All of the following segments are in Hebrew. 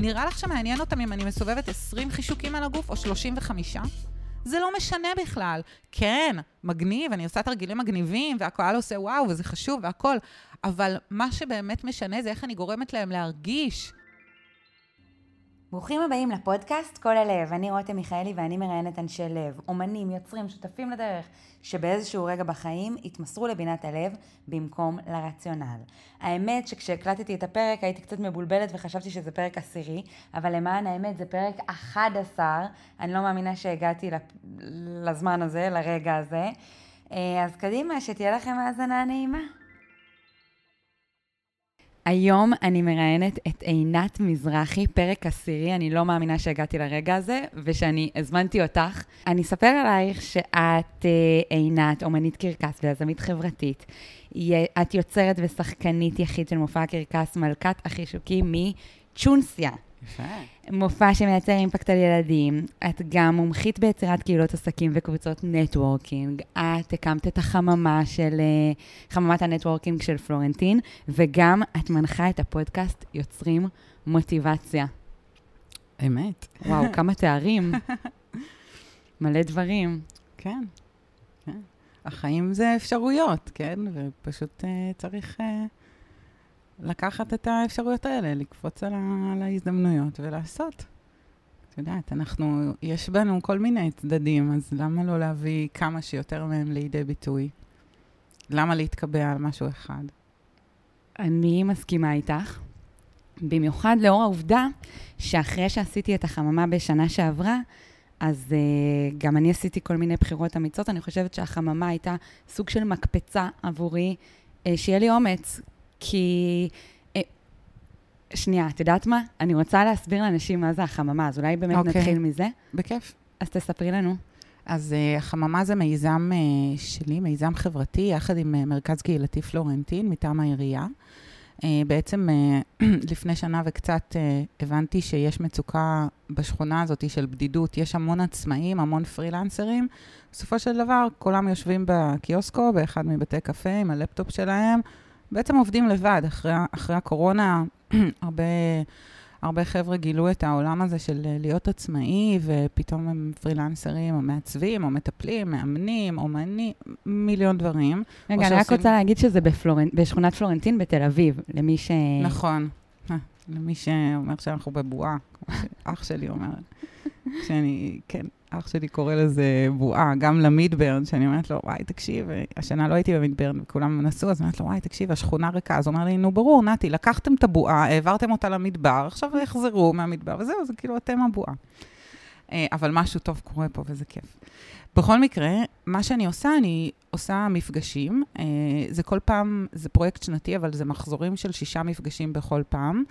נראה לך שמעניין אותם אם אני מסובבת 20 חישוקים על הגוף או 35? זה לא משנה בכלל. כן, מגניב, אני עושה תרגילים מגניבים, והקהל עושה וואו, וזה חשוב והכול, אבל מה שבאמת משנה זה איך אני גורמת להם להרגיש. ברוכים הבאים לפודקאסט כל הלב. אני רותם מיכאלי ואני מראיינת אנשי לב, אומנים, יוצרים, שותפים לדרך, שבאיזשהו רגע בחיים התמסרו לבינת הלב במקום לרציונל. האמת שכשהקלטתי את הפרק הייתי קצת מבולבלת וחשבתי שזה פרק עשירי, אבל למען האמת זה פרק 11, אני לא מאמינה שהגעתי לזמן הזה, לרגע הזה. אה, אז קדימה, שתהיה לכם האזנה נעימה. היום אני מראיינת את עינת מזרחי, פרק עשירי, אני לא מאמינה שהגעתי לרגע הזה, ושאני הזמנתי אותך. אני אספר עלייך שאת אה, עינת, אומנית קרקס ויזמית חברתית. את יוצרת ושחקנית יחיד של מופע הקרקס מלכת החישוקים מצ'ונסיה. יפה. מופע שמייצר אימפקט על ילדים. את גם מומחית ביצירת קהילות עסקים וקבוצות networking. את הקמת את החממה של, אה, חממת ה networking של פלורנטין, וגם את מנחה את הפודקאסט יוצרים מוטיבציה. אמת. וואו, כמה תארים. מלא דברים. כן, כן. החיים זה אפשרויות, כן? ופשוט uh, צריך... Uh... לקחת את האפשרויות האלה, לקפוץ על, ה, על ההזדמנויות ולעשות. את יודעת, אנחנו, יש בנו כל מיני צדדים, אז למה לא להביא כמה שיותר מהם לידי ביטוי? למה להתקבע על משהו אחד? אני מסכימה איתך, במיוחד לאור העובדה שאחרי שעשיתי את החממה בשנה שעברה, אז uh, גם אני עשיתי כל מיני בחירות אמיצות. אני חושבת שהחממה הייתה סוג של מקפצה עבורי, uh, שיהיה לי אומץ, כי... אה, שנייה, את יודעת מה? אני רוצה להסביר לאנשים מה זה החממה, אז אולי באמת okay. אוקיי. נתחיל מזה. בכיף. אז תספרי לנו. אז uh, החממה זה מיזם uh, שלי, מיזם חברתי, יחד עם uh, מרכז קהילתי פלורנטין מטעם העירייה. Uh, בעצם uh, לפני שנה וקצת uh, הבנתי שיש מצוקה בשכונה הזאת של בדידות. יש המון עצמאים, המון פרילנסרים. בסופו של דבר, כולם יושבים בקיוסקו, באחד מבתי קפה עם הלפטופ שלהם, בעצם עובדים לבד. אחרי, אחרי הקורונה, הרבה, הרבה חבר'ה גילו את העולם הזה של להיות עצמאי, ופתאום הם פרילנסרים, או מעצבים, או מטפלים, מאמנים, אומנים, מיליון דברים. רגע, אני רק רוצה להגיד שזה בפלורנ... בשכונת פלורנטין בתל אביב, למי ש... נכון. אה, למי שאומר שאנחנו בבועה, כמו שאח שלי אומר. שאני, כן, אח שלי קורא לזה בועה, גם למידברן, שאני אומרת לו, וואי, תקשיב, השנה לא הייתי במידברן, וכולם נסעו, אז אני אומרת לו, וואי, תקשיב, השכונה ריקה. אז הוא אומר לי, נו, ברור, נתי, לקחתם את הבועה, העברתם אותה למדבר, עכשיו יחזרו מהמדבר, וזהו, זה כאילו, אתם הבועה. אה, אבל משהו טוב קורה פה, וזה כיף. בכל מקרה, מה שאני עושה, אני עושה מפגשים. אה, זה כל פעם, זה פרויקט שנתי, אבל זה מחזורים של שישה מפגשים בכל פעם.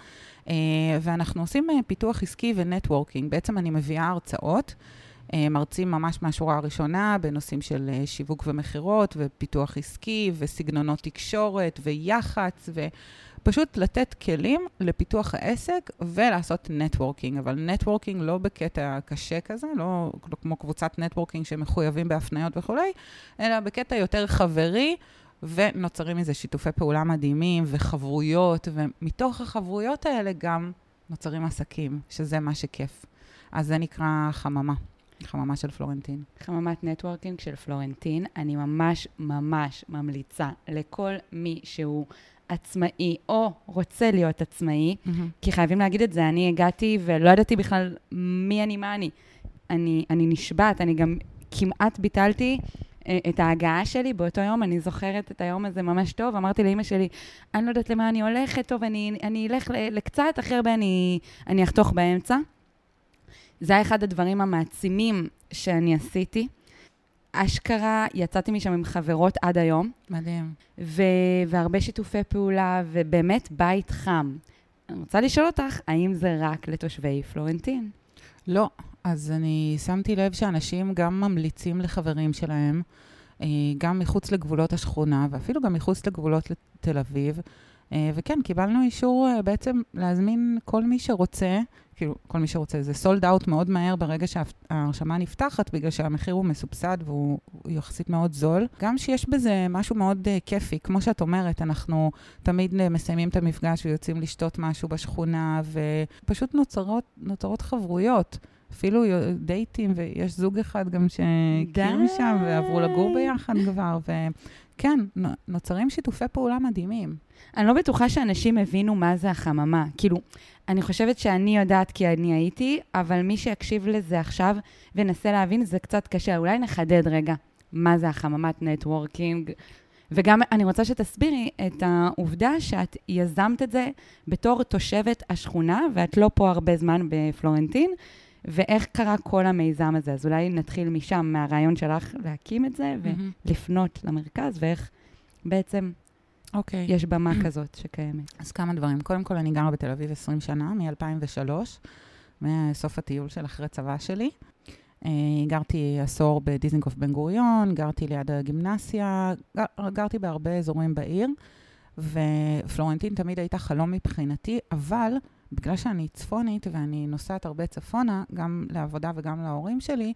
אה, ואנחנו עושים פיתוח עסקי ו networking. בעצם אני מביאה הרצאות. מרצים ממש מהשורה הראשונה בנושאים של שיווק ומכירות ופיתוח עסקי וסגנונות תקשורת ויח"צ ו... פשוט לתת כלים לפיתוח העסק ולעשות networking, אבל networking לא בקטע קשה כזה, לא, לא כמו קבוצת networking שמחויבים בהפניות וכולי, אלא בקטע יותר חברי, ונוצרים מזה שיתופי פעולה מדהימים וחברויות, ומתוך החברויות האלה גם נוצרים עסקים, שזה מה שכיף. אז זה נקרא חממה. חממה של פלורנטין. חממת נטוורקינג של פלורנטין. אני ממש ממש ממליצה לכל מי שהוא עצמאי, או רוצה להיות עצמאי, mm-hmm. כי חייבים להגיד את זה, אני הגעתי ולא ידעתי בכלל מי אני, מה אני. אני, אני נשבעת, אני גם כמעט ביטלתי אה, את ההגעה שלי באותו יום, אני זוכרת את היום הזה ממש טוב, אמרתי לאימא שלי, אני לא יודעת למה אני הולכת, טוב, אני, אני אלך לקצת, הכי הרבה אני, אני אחתוך באמצע. זה היה אחד הדברים המעצימים שאני עשיתי. אשכרה, יצאתי משם עם חברות עד היום. מדהים. ו- והרבה שיתופי פעולה, ובאמת בית חם. אני רוצה לשאול אותך, האם זה רק לתושבי פלורנטין? לא. אז אני שמתי לב שאנשים גם ממליצים לחברים שלהם, אה, גם מחוץ לגבולות השכונה, ואפילו גם מחוץ לגבולות תל אביב. אה, וכן, קיבלנו אישור אה, בעצם להזמין כל מי שרוצה, כאילו, כל מי שרוצה, זה סולד אאוט מאוד מהר ברגע שההרשמה נפתחת, בגלל שהמחיר הוא מסובסד והוא יחסית מאוד זול. גם שיש בזה משהו מאוד uh, כיפי, כמו שאת אומרת, אנחנו תמיד uh, מסיימים את המפגש ויוצאים לשתות משהו בשכונה, ופשוט נוצרות, נוצרות חברויות. אפילו דייטים, ויש זוג אחד גם שהכירו שם ועברו לגור ביחד כבר, וכן, נוצרים שיתופי פעולה מדהימים. אני לא בטוחה שאנשים הבינו מה זה החממה. כאילו, אני חושבת שאני יודעת כי אני הייתי, אבל מי שיקשיב לזה עכשיו וינסה להבין, זה קצת קשה. אולי נחדד רגע מה זה החממת נטוורקינג. וגם אני רוצה שתסבירי את העובדה שאת יזמת את זה בתור תושבת השכונה, ואת לא פה הרבה זמן בפלורנטין, ואיך קרה כל המיזם הזה. אז אולי נתחיל משם, מהרעיון שלך להקים את זה. ולפנות למרכז, ואיך בעצם אוקיי. Okay. יש במה כזאת שקיימת. אז כמה דברים. קודם כל, אני גרה בתל אביב 20 שנה, מ-2003, מסוף הטיול של אחרי צבא שלי. אה, גרתי עשור בדיזנגוף בן גוריון, גרתי ליד הגימנסיה, גר, גרתי בהרבה אזורים בעיר, ופלורנטין תמיד הייתה חלום מבחינתי, אבל בגלל שאני צפונית ואני נוסעת הרבה צפונה, גם לעבודה וגם להורים שלי,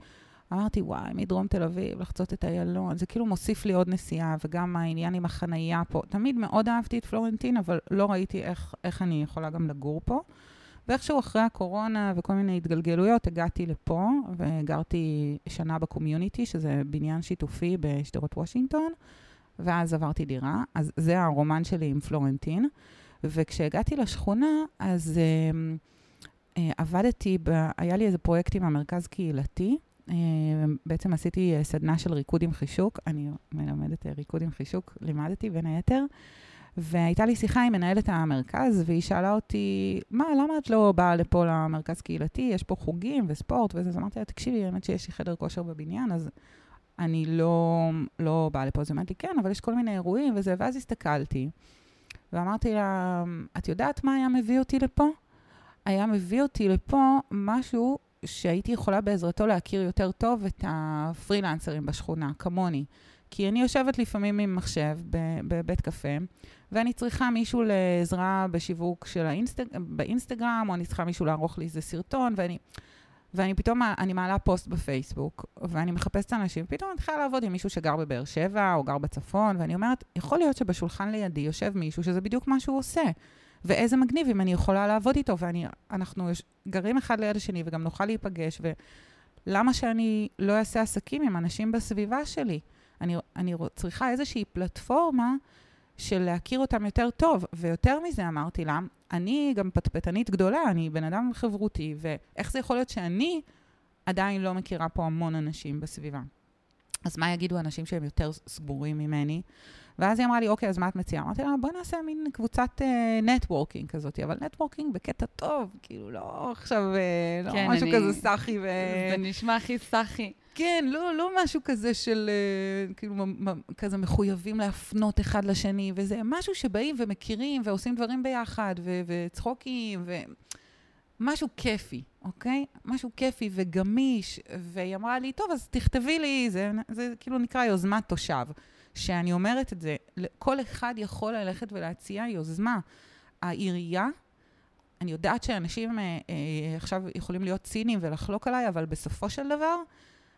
אמרתי, וואי, מדרום תל אביב, לחצות את איילון, זה כאילו מוסיף לי עוד נסיעה, וגם העניין עם החנייה פה. תמיד מאוד אהבתי את פלורנטין, אבל לא ראיתי איך, איך אני יכולה גם לגור פה. ואיכשהו אחרי הקורונה וכל מיני התגלגלויות, הגעתי לפה, וגרתי שנה בקומיוניטי, שזה בניין שיתופי בשדרות וושינגטון, ואז עברתי דירה. אז זה הרומן שלי עם פלורנטין. וכשהגעתי לשכונה, אז אה, אה, עבדתי, ב, היה לי איזה פרויקט עם המרכז קהילתי, אה, בעצם עשיתי אה, סדנה של ריקוד עם חישוק, אני מלמדת אה, ריקוד עם חישוק, לימדתי בין היתר, והייתה לי שיחה עם מנהלת המרכז, והיא שאלה אותי, מה, למה את לא באה לפה למרכז קהילתי? יש פה חוגים וספורט וזה. אז אמרתי לה, תקשיבי, האמת שיש לי חדר כושר בבניין, אז אני לא, לא באה לפה. אז היא אמרת לי, כן, אבל יש כל מיני אירועים וזה, ואז הסתכלתי, ואמרתי לה, את יודעת מה היה מביא אותי לפה? היה מביא אותי לפה משהו שהייתי יכולה בעזרתו להכיר יותר טוב את הפרילנסרים בשכונה, כמוני. כי אני יושבת לפעמים עם מחשב בבית קפה, ואני צריכה מישהו לעזרה בשיווק של האינסטג... באינסטגרם, או אני צריכה מישהו לערוך לי איזה סרטון, ואני, ואני פתאום, אני מעלה פוסט בפייסבוק, ואני מחפשת אנשים, פתאום אני מתחילה לעבוד עם מישהו שגר בבאר שבע, או גר בצפון, ואני אומרת, יכול להיות שבשולחן לידי יושב מישהו שזה בדיוק מה שהוא עושה. ואיזה מגניב אם אני יכולה לעבוד איתו, ואנחנו גרים אחד ליד השני וגם נוכל להיפגש, ולמה שאני לא אעשה עסקים עם אנשים בסביבה שלי? אני, אני צריכה איזושהי פלטפורמה של להכיר אותם יותר טוב, ויותר מזה אמרתי לה, אני גם פטפטנית גדולה, אני בן אדם חברותי, ואיך זה יכול להיות שאני עדיין לא מכירה פה המון אנשים בסביבה? אז מה יגידו אנשים שהם יותר סגורים ממני? ואז היא אמרה לי, אוקיי, אז מה את מציעה? אמרתי לה, בואי נעשה מין קבוצת networking uh, כזאת, אבל networking בקטע טוב, כאילו, לא עכשיו, uh, לא כן, משהו אני... כזה סאחי ו... זה נשמע הכי סאחי. כן, לא, לא משהו כזה של, uh, כאילו, כזה מחויבים להפנות אחד לשני, וזה משהו שבאים ומכירים ועושים דברים ביחד, ו- וצחוקים, ו... משהו כיפי, אוקיי? משהו כיפי וגמיש, והיא אמרה לי, טוב, אז תכתבי לי, זה, זה כאילו נקרא יוזמת תושב. שאני אומרת את זה, כל אחד יכול ללכת ולהציע יוזמה. העירייה, אני יודעת שאנשים אה, אה, עכשיו יכולים להיות ציניים ולחלוק עליי, אבל בסופו של דבר,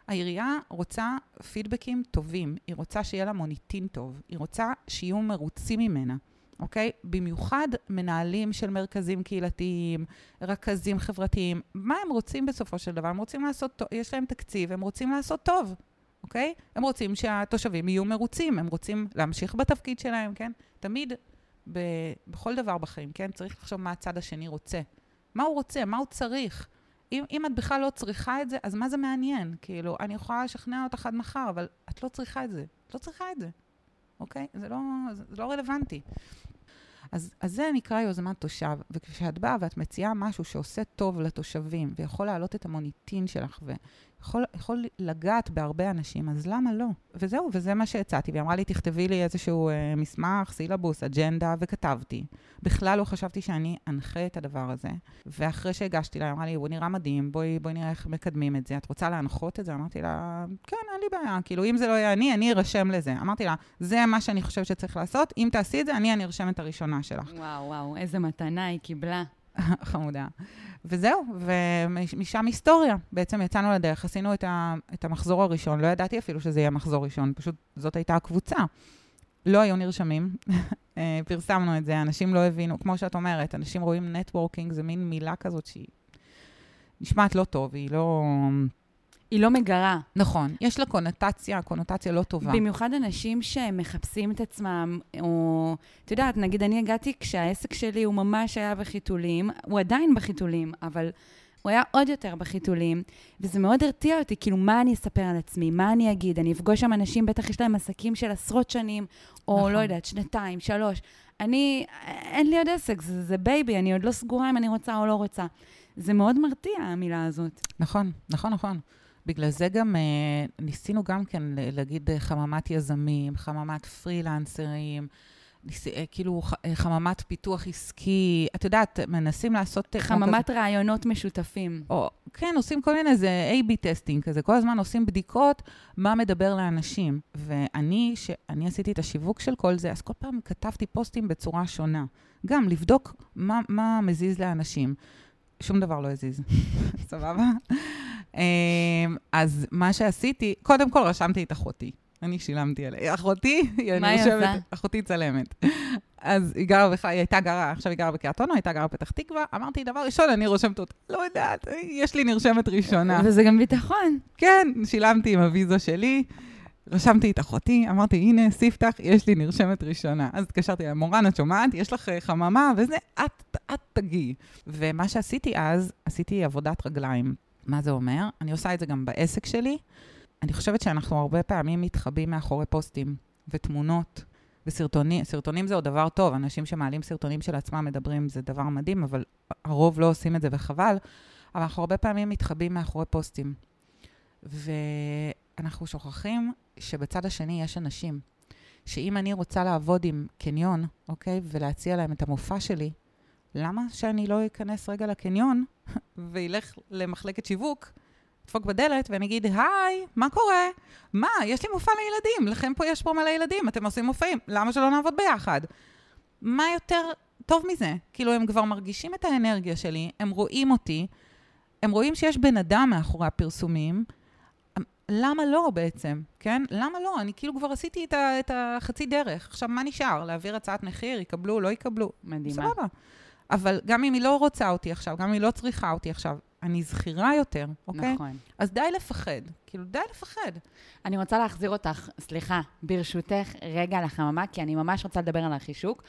העירייה רוצה פידבקים טובים, היא רוצה שיהיה לה מוניטין טוב, היא רוצה שיהיו מרוצים ממנה. אוקיי? במיוחד מנהלים של מרכזים קהילתיים, רכזים חברתיים. מה הם רוצים בסופו של דבר? הם רוצים לעשות טוב, יש להם תקציב, הם רוצים לעשות טוב. אוקיי? הם רוצים שהתושבים יהיו מרוצים, הם רוצים להמשיך בתפקיד שלהם, כן? תמיד, ב, בכל דבר בחיים, כן? צריך לחשוב מה הצד השני רוצה. מה הוא רוצה? מה הוא צריך? אם, אם את בכלל לא צריכה את זה, אז מה זה מעניין? כאילו, אני יכולה לשכנע אותך עד מחר, אבל את לא צריכה את זה. את לא צריכה את זה, אוקיי? זה לא, זה, זה לא רלוונטי. אז, אז זה נקרא יוזמת תושב, וכשאת באה ואת מציעה משהו שעושה טוב לתושבים, ויכול להעלות את המוניטין שלך, יכול, יכול לגעת בהרבה אנשים, אז למה לא? וזהו, וזה מה שהצעתי. והיא אמרה לי, תכתבי לי איזשהו אה, מסמך, סילבוס, אג'נדה, וכתבתי. בכלל לא חשבתי שאני אנחה את הדבר הזה. ואחרי שהגשתי לה, היא אמרה לי, הוא נראה מדהים, בואי, בואי נראה איך מקדמים את זה. את רוצה להנחות את זה? אמרתי לה, כן, אין לי בעיה. כאילו, אם זה לא יהיה אני, אני ארשם לזה. אמרתי לה, זה מה שאני חושבת שצריך לעשות, אם תעשי את זה, אני הנרשמת הראשונה שלך. וואו, וואו, איזה מתנה היא קיבלה. חמודה. וזהו, ומשם היסטוריה. בעצם יצאנו לדרך, עשינו את, ה, את המחזור הראשון, לא ידעתי אפילו שזה יהיה מחזור ראשון, פשוט זאת הייתה הקבוצה. לא היו נרשמים, אה, פרסמנו את זה, אנשים לא הבינו, כמו שאת אומרת, אנשים רואים נטוורקינג, זה מין מילה כזאת שהיא נשמעת לא טוב, היא לא... היא לא מגרה. נכון, יש לה קונוטציה, קונוטציה לא טובה. במיוחד אנשים שמחפשים את עצמם, או... את יודעת, נגיד, אני הגעתי כשהעסק שלי הוא ממש היה בחיתולים, הוא עדיין בחיתולים, אבל הוא היה עוד יותר בחיתולים, וזה מאוד הרתיע אותי, כאילו, מה אני אספר על עצמי? מה אני אגיד? אני אפגוש שם אנשים, בטח יש להם עסקים של עשרות שנים, או נכון. לא יודעת, שנתיים, שלוש. אני, אין לי עוד עסק, זה, זה baby, אני עוד לא סגורה אם אני רוצה או לא רוצה. זה מאוד מרתיע, המילה הזאת. נכון, נכון, נכון. בגלל זה גם אה, ניסינו גם כן להגיד אה, חממת יזמים, חממת פרילנסרים, ניס, אה, כאילו חממת פיתוח עסקי, את יודעת, מנסים לעשות... חממת כזה, רעיונות משותפים. או, כן, עושים כל מיני, זה A-B testing כזה, כל הזמן עושים בדיקות מה מדבר לאנשים. ואני, שאני עשיתי את השיווק של כל זה, אז כל פעם כתבתי פוסטים בצורה שונה. גם לבדוק מה, מה מזיז לאנשים. שום דבר לא הזיז, סבבה? אמ, אז מה שעשיתי, קודם כל רשמתי את אחותי. אני שילמתי עליה. אחותי, היא עושה? אחותי צלמת. אז היא גרה, בח... היא הייתה גרה, עכשיו היא גרה בקריית אונו, הייתה גרה בפתח תקווה. אמרתי, דבר ראשון, אני רושמת אותה. לא יודעת, יש לי נרשמת ראשונה. וזה גם ביטחון. כן, שילמתי עם הוויזו שלי. רשמתי את אחותי, אמרתי, הנה, ספתח, יש לי נרשמת ראשונה. אז התקשרתי אליה, מורן, את שומעת? יש לך אה, חממה וזה, את, את תגיעי. ומה שעשיתי אז, עשיתי עבודת רגליים. מה זה אומר? אני עושה את זה גם בעסק שלי. אני חושבת שאנחנו הרבה פעמים מתחבאים מאחורי פוסטים ותמונות וסרטונים. סרטונים זה עוד דבר טוב, אנשים שמעלים סרטונים של עצמם מדברים, זה דבר מדהים, אבל הרוב לא עושים את זה וחבל. אבל אנחנו הרבה פעמים מתחבאים מאחורי פוסטים. ואנחנו שוכחים שבצד השני יש אנשים, שאם אני רוצה לעבוד עם קניון, אוקיי, ולהציע להם את המופע שלי, למה שאני לא אכנס רגע לקניון וילך למחלקת שיווק, אדפוק בדלת ואני אגיד, היי, מה קורה? מה, יש לי מופע לילדים, לכם פה יש פה מלא ילדים, אתם עושים מופעים, למה שלא נעבוד ביחד? מה יותר טוב מזה? כאילו, הם כבר מרגישים את האנרגיה שלי, הם רואים אותי, הם רואים שיש בן אדם מאחורי הפרסומים, למה לא בעצם, כן? למה לא? אני כאילו כבר עשיתי את, ה, את החצי דרך. עכשיו, מה נשאר? להעביר הצעת מחיר, יקבלו, לא יקבלו. מדהימה. סבבה. אבל גם אם היא לא רוצה אותי עכשיו, גם אם היא לא צריכה אותי עכשיו, אני זכירה יותר, אוקיי? נכון. אז די לפחד. כאילו, די לפחד. אני רוצה להחזיר אותך, סליחה, ברשותך, רגע לחממה, כי אני ממש רוצה לדבר על החישוק.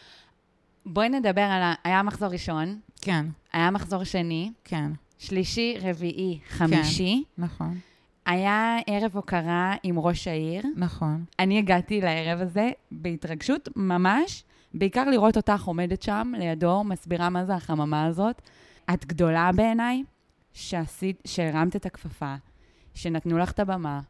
בואי נדבר על ה... היה מחזור ראשון. כן. היה מחזור שני. כן. שלישי, רביעי, חמישי. כן, נכון. היה ערב הוקרה עם ראש העיר. נכון. אני הגעתי לערב הזה בהתרגשות ממש, בעיקר לראות אותך עומדת שם לידו, מסבירה מה זה החממה הזאת. את גדולה בעיניי, שעשית, שהרמת את הכפפה, שנתנו לך את הבמה,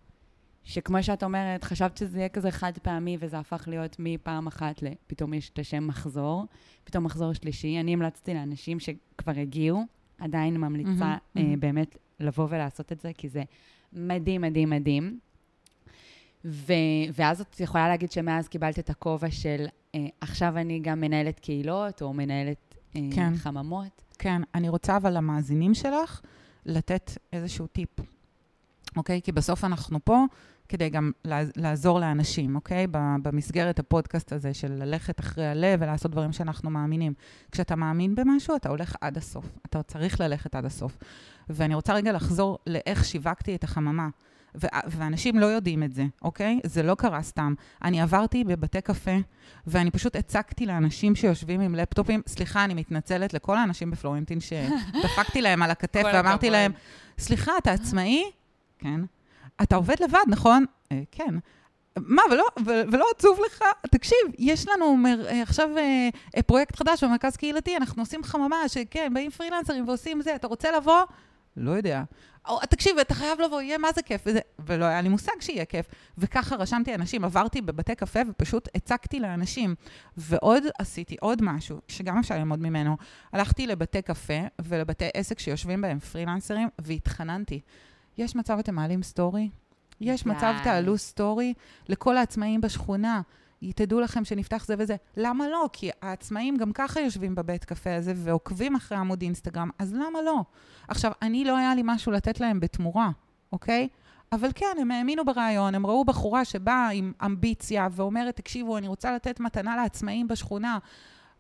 שכמו שאת אומרת, חשבת שזה יהיה כזה חד פעמי, וזה הפך להיות מפעם אחת ל... פתאום יש את השם מחזור, פתאום מחזור שלישי. אני המלצתי לאנשים שכבר הגיעו, עדיין ממליצה mm-hmm, אה, mm-hmm. באמת לבוא ולעשות את זה, כי זה מדהים, מדהים, מדהים. ו... ואז את יכולה להגיד שמאז קיבלת את הכובע של עכשיו אני גם מנהלת קהילות, או מנהלת אה, כן. חממות. כן, אני רוצה אבל למאזינים שלך לתת איזשהו טיפ, אוקיי? כי בסוף אנחנו פה כדי גם לעזור לאנשים, אוקיי? במסגרת הפודקאסט הזה של ללכת אחרי הלב ולעשות דברים שאנחנו מאמינים. כשאתה מאמין במשהו, אתה הולך עד הסוף. אתה צריך ללכת עד הסוף. ואני רוצה רגע לחזור לאיך שיווקתי את החממה. ו- ואנשים לא יודעים את זה, אוקיי? זה לא קרה סתם. אני עברתי בבתי קפה, ואני פשוט הצקתי לאנשים שיושבים עם לפטופים, סליחה, אני מתנצלת לכל האנשים בפלורנטין שדפקתי להם על הכתף ואמרתי להם, סליחה, אתה עצמאי? כן. אתה עובד לבד, נכון? אה, כן. מה, ולא, ולא עצוב לך? תקשיב, יש לנו מר, אה, עכשיו אה, פרויקט חדש במרכז קהילתי, אנחנו עושים חממה, שכן, באים פרילנסרים ועושים זה, אתה רוצה לבוא? לא יודע. או, תקשיב, אתה חייב לבוא, יהיה מה זה כיף. וזה, ולא היה לי מושג שיהיה כיף. וככה רשמתי אנשים, עברתי בבתי קפה ופשוט הצקתי לאנשים. ועוד עשיתי עוד משהו, שגם אפשר ללמוד ממנו. הלכתי לבתי קפה ולבתי עסק שיושבים בהם פרילנסרים, והתחננתי. יש מצב אתם מעלים סטורי? יש מצב תעלו סטורי לכל העצמאים בשכונה. תדעו לכם שנפתח זה וזה. למה לא? כי העצמאים גם ככה יושבים בבית קפה הזה ועוקבים אחרי עמוד אינסטגרם, אז למה לא? עכשיו, אני לא היה לי משהו לתת להם בתמורה, אוקיי? אבל כן, הם האמינו ברעיון, הם ראו בחורה שבאה עם אמביציה ואומרת, תקשיבו, אני רוצה לתת מתנה לעצמאים בשכונה,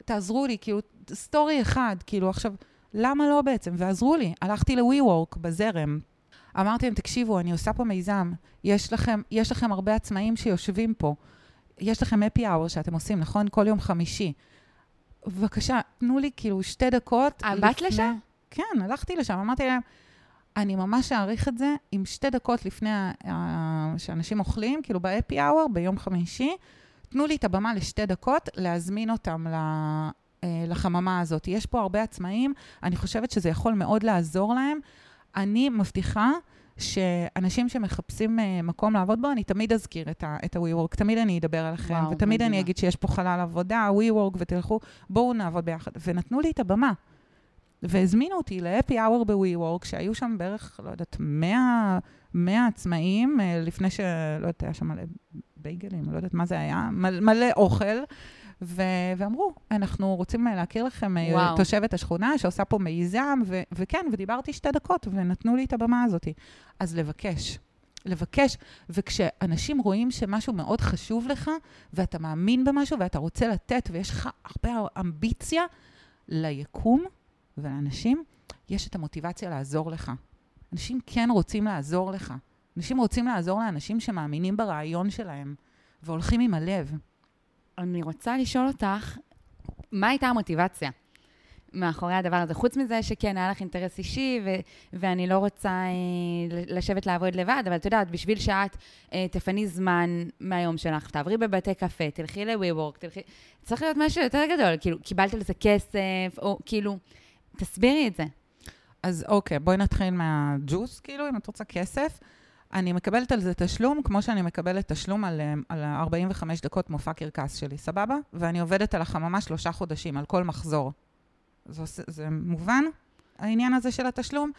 תעזרו לי, כאילו, סטורי אחד, כאילו, עכשיו, למה לא בעצם? ועזרו לי. הלכתי ל-WeWork בזרם. אמרתי להם, תקשיבו, אני עושה פה מיזם, יש לכם, יש לכם הרבה עצמאים שיושבים פה. יש לכם happy hour שאתם עושים, נכון? כל יום חמישי. בבקשה, תנו לי כאילו שתי דקות. אה, באת לשם? כן, הלכתי לשם, אמרתי להם, אני ממש אעריך את זה אם שתי דקות לפני שאנשים אוכלים, כאילו ב-happy hour ביום חמישי, תנו לי את הבמה לשתי דקות להזמין אותם אה, לחממה הזאת. יש פה הרבה עצמאים, אני חושבת שזה יכול מאוד לעזור להם. אני מבטיחה שאנשים שמחפשים uh, מקום לעבוד בו, אני תמיד אזכיר את ה-WeWork, תמיד אני אדבר עליכם, וואו, ותמיד מדהימה. אני אגיד שיש פה חלל עבודה, WeWork, ותלכו, בואו נעבוד ביחד. ונתנו לי את הבמה. והזמינו אותי ל-happy hour ב-WeWork, שהיו שם בערך, לא יודעת, 100, 100 עצמאים, אה, לפני ש... לא יודעת, היה שם מלא בייגלים, לא יודעת מה זה היה, מלא אוכל. ו- ואמרו, אנחנו רוצים להכיר לכם אה, וואו. תושבת השכונה שעושה פה מיזם, ו- וכן, ודיברתי שתי דקות, ונתנו לי את הבמה הזאת. אז לבקש. לבקש, וכשאנשים רואים שמשהו מאוד חשוב לך, ואתה מאמין במשהו, ואתה רוצה לתת, ויש לך הרבה אמביציה, ליקום ולאנשים, יש את המוטיבציה לעזור לך. אנשים כן רוצים לעזור לך. אנשים רוצים לעזור לאנשים שמאמינים ברעיון שלהם, והולכים עם הלב. אני רוצה לשאול אותך, מה הייתה המוטיבציה מאחורי הדבר הזה? חוץ מזה שכן, היה לך אינטרס אישי, ו- ואני לא רוצה אה, לשבת לעבוד לבד, אבל את יודעת, בשביל שאת אה, תפני זמן מהיום שלך, תעברי בבתי קפה, תלכי ל-WeWork, תלכי... צריך להיות משהו יותר גדול, כאילו, קיבלת לזה כסף, או כאילו, תסבירי את זה. אז אוקיי, בואי נתחיל מהג'וס, כאילו, אם את רוצה כסף. אני מקבלת על זה תשלום, כמו שאני מקבלת תשלום על, אה, על 45 דקות מופע קרקס שלי, סבבה? ואני עובדת על החממה שלושה חודשים, על כל מחזור. זה, זה מובן, העניין הזה של התשלום?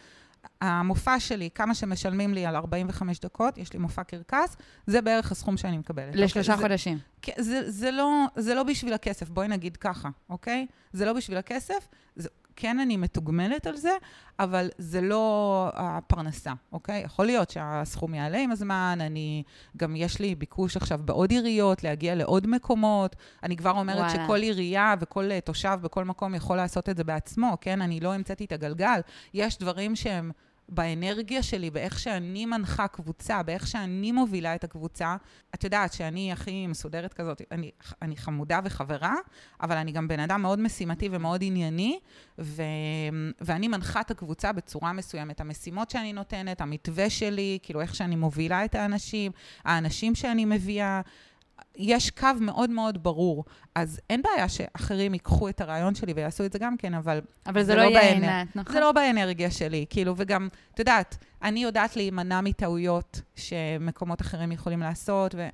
המופע שלי, כמה שמשלמים לי על 45 דקות, יש לי מופע קרקס, זה בערך הסכום שאני מקבלת. לשלושה אוקיי? חודשים. זה, זה, זה, לא, זה לא בשביל הכסף, בואי נגיד ככה, אוקיי? זה לא בשביל הכסף, זה, כן אני מתוגמלת על זה, אבל זה לא הפרנסה, אוקיי? יכול להיות שהסכום יעלה עם הזמן, אני, גם יש לי ביקוש עכשיו בעוד עיריות, להגיע לעוד מקומות. אני כבר אומרת וואלה. שכל עירייה וכל תושב בכל מקום יכול לעשות את זה בעצמו, כן? אני לא המצאתי את הגלגל. יש דברים שהם... באנרגיה שלי, באיך שאני מנחה קבוצה, באיך שאני מובילה את הקבוצה. את יודעת שאני הכי מסודרת כזאת, אני, אני חמודה וחברה, אבל אני גם בן אדם מאוד משימתי ומאוד ענייני, ו, ואני מנחה את הקבוצה בצורה מסוימת. המשימות שאני נותנת, המתווה שלי, כאילו איך שאני מובילה את האנשים, האנשים שאני מביאה. יש קו מאוד מאוד ברור. אז אין בעיה שאחרים ייקחו את הרעיון שלי ויעשו את זה גם כן, אבל... אבל זה, זה לא, לא יהיה עינת, נכון? זה לא באנרגיה שלי, כאילו, וגם, את יודעת, אני יודעת להימנע מטעויות שמקומות אחרים יכולים לעשות, ו...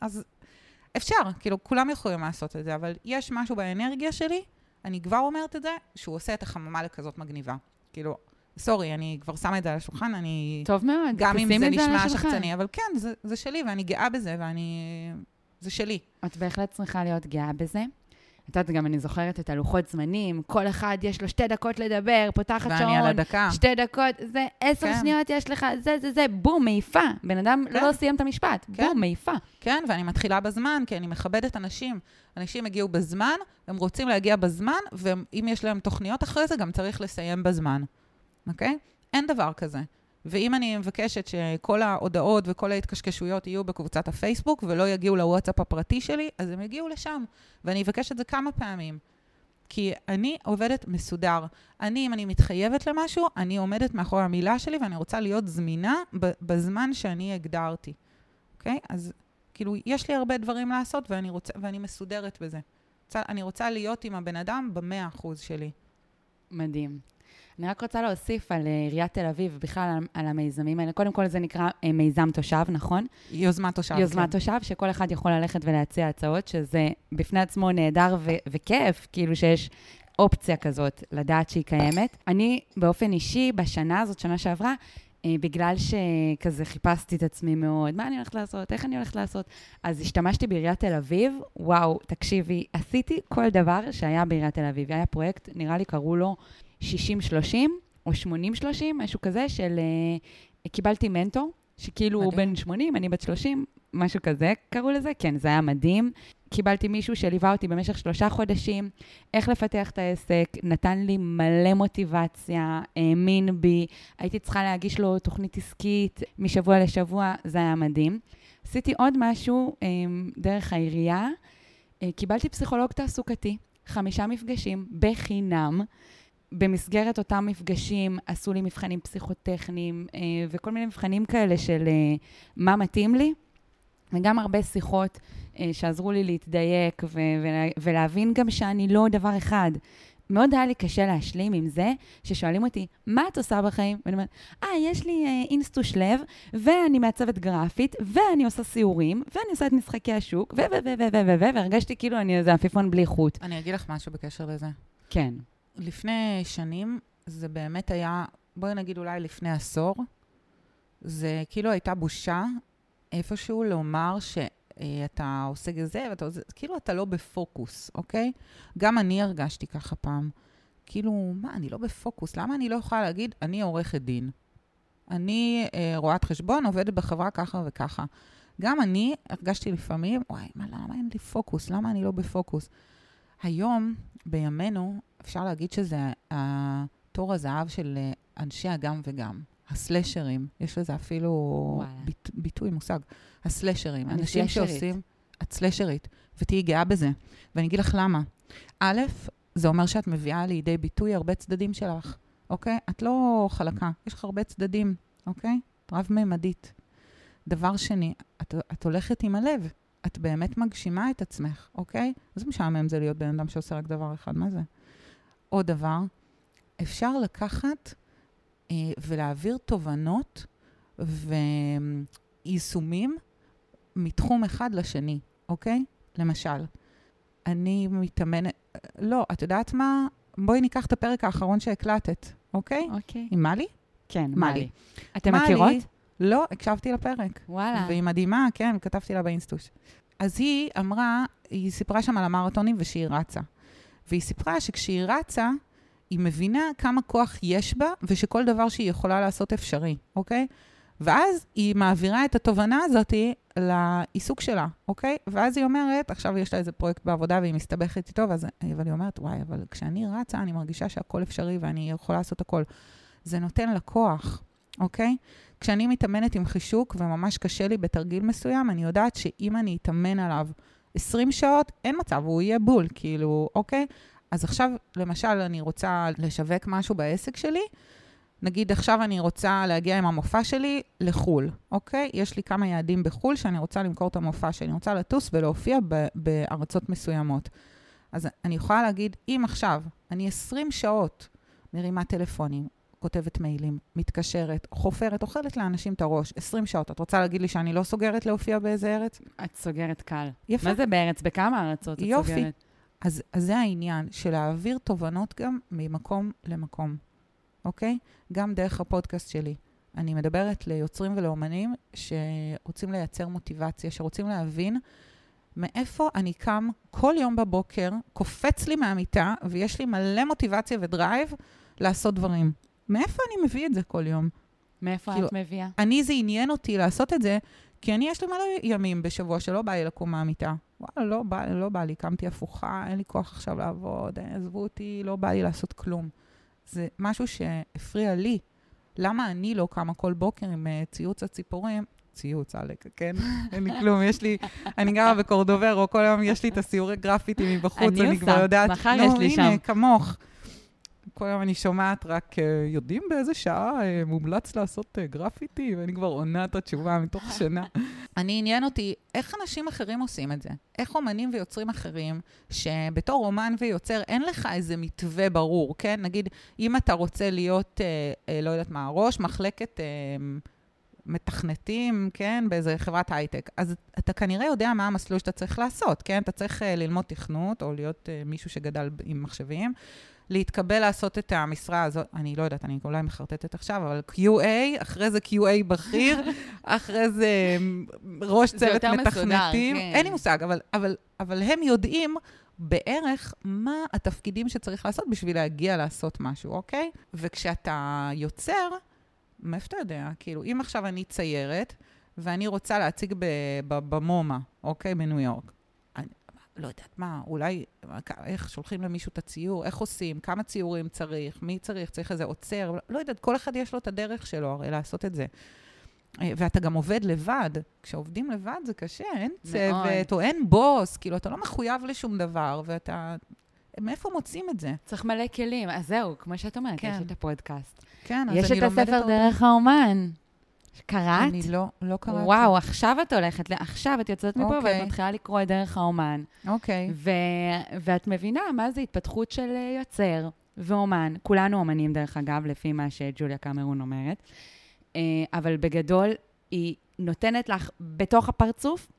אז אפשר, כאילו, כולם יכולים לעשות את זה, אבל יש משהו באנרגיה שלי, אני כבר אומרת את זה, שהוא עושה את החממה לכזאת מגניבה. כאילו, סורי, אני כבר שמה את זה על השולחן, אני... טוב מאוד, גם אם זה נשמע שחצני, אבל כן, זה, זה שלי, ואני גאה בזה, ואני... זה שלי. את בהחלט צריכה להיות גאה בזה. את יודעת, גם אני זוכרת את הלוחות זמנים, כל אחד יש לו שתי דקות לדבר, פותחת שעון. ואני על הדקה. שתי דקות, זה עשר כן. שניות יש לך, זה, זה, זה, בום, מעיפה. בן אדם כן. לא סיים את המשפט, כן. בום, מעיפה. כן, ואני מתחילה בזמן, כי אני מכבדת אנשים. אנשים הגיעו בזמן, הם רוצים להגיע בזמן, ואם יש להם תוכניות אחרי זה, גם צריך לסיים בזמן, אוקיי? אין דבר כזה. ואם אני מבקשת שכל ההודעות וכל ההתקשקשויות יהיו בקבוצת הפייסבוק ולא יגיעו לוואטסאפ הפרטי שלי, אז הם יגיעו לשם. ואני אבקש את זה כמה פעמים. כי אני עובדת מסודר. אני, אם אני מתחייבת למשהו, אני עומדת מאחורי המילה שלי ואני רוצה להיות זמינה בזמן שאני הגדרתי. אוקיי? אז כאילו, יש לי הרבה דברים לעשות ואני, רוצה, ואני מסודרת בזה. אני רוצה להיות עם הבן אדם במאה אחוז שלי. מדהים. אני רק רוצה להוסיף על אה, עיריית תל אביב, ובכלל על, על המיזמים האלה. קודם כל זה נקרא אה, מיזם תושב, נכון? יוזמת תושב, יוזמת כן. תושב, שכל אחד יכול ללכת ולהציע הצעות, שזה בפני עצמו נהדר ו- וכיף, כאילו שיש אופציה כזאת לדעת שהיא קיימת. אני באופן אישי, בשנה הזאת, שנה שעברה, אה, בגלל שכזה חיפשתי את עצמי מאוד, מה אני הולכת לעשות, איך אני הולכת לעשות. אז השתמשתי בעיריית תל אביב, וואו, תקשיבי, עשיתי כל דבר שהיה בעיריית תל אביב. היה פרויקט, נראה לי קראו לו 60-30 או 80-30, משהו כזה, של... אה, קיבלתי מנטור, שכאילו הוא בן 80, אני בת 30, משהו כזה קראו לזה, כן, זה היה מדהים. קיבלתי מישהו שליווה אותי במשך שלושה חודשים, איך לפתח את העסק, נתן לי מלא מוטיבציה, האמין בי, הייתי צריכה להגיש לו תוכנית עסקית משבוע לשבוע, זה היה מדהים. עשיתי עוד משהו אמ, דרך העירייה, אה, קיבלתי פסיכולוג תעסוקתי, חמישה מפגשים בחינם. במסגרת אותם מפגשים עשו לי מבחנים פסיכוטכניים אה, וכל מיני מבחנים כאלה של אה, מה מתאים לי, וגם הרבה שיחות אה, שעזרו לי להתדייק ו- ולה- ולהבין גם שאני לא דבר אחד. מאוד היה לי קשה להשלים עם זה ששואלים אותי, מה את עושה בחיים? ואני אומרת, אה, יש לי אה, אינסטוש לב, ואני מעצבת גרפית, ואני עושה סיורים, ואני עושה את משחקי השוק, ו... ו... ו... ו... ו... ו... ו... והרגשתי כאילו אני איזה עפיפון בלי חוט. אני אגיד לך משהו בקשר לזה. כן. לפני שנים, זה באמת היה, בואי נגיד אולי לפני עשור, זה כאילו הייתה בושה איפשהו לומר שאתה עושה זה, ואתה עושה, כאילו אתה לא בפוקוס, אוקיי? גם אני הרגשתי ככה פעם. כאילו, מה, אני לא בפוקוס, למה אני לא יכולה להגיד, אני עורכת דין? אני אה, רואת חשבון, עובדת בחברה ככה וככה. גם אני הרגשתי לפעמים, וואי, מה, למה אין לי פוקוס? למה אני לא בפוקוס? היום, בימינו, אפשר להגיד שזה תור הזהב של אה, אנשי הגם וגם. הסלשרים, יש לזה אפילו ביט, ביטוי, מושג. הסלשרים, אנשים סלשרית. שעושים... את סלשרית, ותהיי גאה בזה. ואני אגיד לך למה. א', זה אומר שאת מביאה לידי ביטוי הרבה צדדים שלך, אוקיי? את לא חלקה, יש לך הרבה צדדים, אוקיי? רב-ממדית. דבר שני, את, את הולכת עם הלב. את באמת מגשימה את עצמך, אוקיי? איזה משעמם זה להיות בן אדם שעושה רק דבר אחד, מה זה? עוד דבר, אפשר לקחת אה, ולהעביר תובנות ויישומים מתחום אחד לשני, אוקיי? למשל, אני מתאמנת, לא, את יודעת מה? בואי ניקח את הפרק האחרון שהקלטת, אוקיי? אוקיי. עם מלי? כן, מלי. אתם מכירות? לא, הקשבתי לפרק. וואלה. והיא מדהימה, כן, כתבתי לה באינסטוש. אז היא אמרה, היא סיפרה שם על המרתונים ושהיא רצה. והיא סיפרה שכשהיא רצה, היא מבינה כמה כוח יש בה, ושכל דבר שהיא יכולה לעשות אפשרי, אוקיי? ואז היא מעבירה את התובנה הזאת לעיסוק שלה, אוקיי? ואז היא אומרת, עכשיו יש לה איזה פרויקט בעבודה והיא מסתבכת איתו, ואז, אבל היא אומרת, וואי, אבל כשאני רצה, אני מרגישה שהכל אפשרי ואני יכולה לעשות הכל. זה נותן לה כוח, אוקיי? כשאני מתאמנת עם חישוק וממש קשה לי בתרגיל מסוים, אני יודעת שאם אני אתאמן עליו 20 שעות, אין מצב, הוא יהיה בול, כאילו, אוקיי? אז עכשיו, למשל, אני רוצה לשווק משהו בעסק שלי, נגיד עכשיו אני רוצה להגיע עם המופע שלי לחו"ל, אוקיי? יש לי כמה יעדים בחו"ל שאני רוצה למכור את המופע שלי. אני רוצה לטוס ולהופיע בארצות מסוימות. אז אני יכולה להגיד, אם עכשיו אני 20 שעות מרימה טלפונים, כותבת מיילים, מתקשרת, חופרת, אוכלת לאנשים את הראש, 20 שעות. את רוצה להגיד לי שאני לא סוגרת להופיע באיזה ארץ? את סוגרת קל. יפה. מה זה בארץ? בכמה ארצות את יופי. סוגרת? יופי. אז, אז זה העניין, של להעביר תובנות גם ממקום למקום, אוקיי? גם דרך הפודקאסט שלי. אני מדברת ליוצרים ולאומנים שרוצים לייצר מוטיבציה, שרוצים להבין מאיפה אני קם כל יום בבוקר, קופץ לי מהמיטה, ויש לי מלא מוטיבציה ודרייב לעשות דברים. מאיפה אני מביא את זה כל יום? מאיפה כאילו, את מביאה? אני, זה עניין אותי לעשות את זה, כי אני, יש לי מלא ימים בשבוע שלא בא לי לקום מהמיטה. וואלה, לא בא, לא בא לי, קמתי הפוכה, אין לי כוח עכשיו לעבוד, עזבו אותי, לא בא לי לעשות כלום. זה משהו שהפריע לי. למה אני לא קמה כל בוקר עם uh, ציוץ הציפורים? ציוץ, עלק, כן? אין לי כלום, יש לי, אני גרה בקורדוברו, כל היום יש לי את הסיורי גרפיטי מבחוץ, אני, אני כבר יודעת. מחר יש לי שם. נו, הנה, כמוך. כל היום אני שומעת רק, uh, יודעים באיזה שעה uh, מומלץ לעשות uh, גרפיטי? ואני כבר עונה את התשובה מתוך שנה. אני עניין אותי, איך אנשים אחרים עושים את זה? איך אומנים ויוצרים אחרים, שבתור אומן ויוצר אין לך איזה מתווה ברור, כן? נגיד, אם אתה רוצה להיות, uh, לא יודעת מה, ראש מחלקת... Uh, מתכנתים, כן, באיזה חברת הייטק. אז אתה כנראה יודע מה המסלול שאתה צריך לעשות, כן? אתה צריך uh, ללמוד תכנות, או להיות uh, מישהו שגדל עם מחשבים, להתקבל לעשות את המשרה הזאת, אני לא יודעת, אני אולי מחרטטת עכשיו, אבל QA, אחרי זה QA בכיר, אחרי זה ראש צוות מתכנתים. כן. אין לי מושג, אבל, אבל, אבל הם יודעים בערך מה התפקידים שצריך לעשות בשביל להגיע לעשות משהו, אוקיי? וכשאתה יוצר, מאיפה אתה יודע? כאילו, אם עכשיו אני ציירת, ואני רוצה להציג במומה, אוקיי? בניו יורק. לא יודעת מה, אולי, איך שולחים למישהו את הציור, איך עושים, כמה ציורים צריך, מי צריך, צריך איזה עוצר, לא יודעת, כל אחד יש לו את הדרך שלו הרי לעשות את זה. אה, ואתה גם עובד לבד. כשעובדים לבד זה קשה, אין צוות, או אין בוס, כאילו, אתה לא מחויב לשום דבר, ואתה... מאיפה מוצאים את זה? צריך מלא כלים. אז זהו, כמו שאת אומרת, כן. יש את הפודקאסט. כן, אז אני לומדת... יש את הספר דרך האומן. קראת? אני לא, לא קראתי. וואו, עכשיו את הולכת, עכשיו את יוצאת מפה אוקיי. ואת מתחילה לקרוא את דרך האומן. אוקיי. ו- ואת מבינה מה זה התפתחות של אה, יוצר ואומן. כולנו אומנים, דרך אגב, לפי מה שג'וליה קמרון אומרת. אה, אבל בגדול, היא נותנת לך בתוך הפרצוף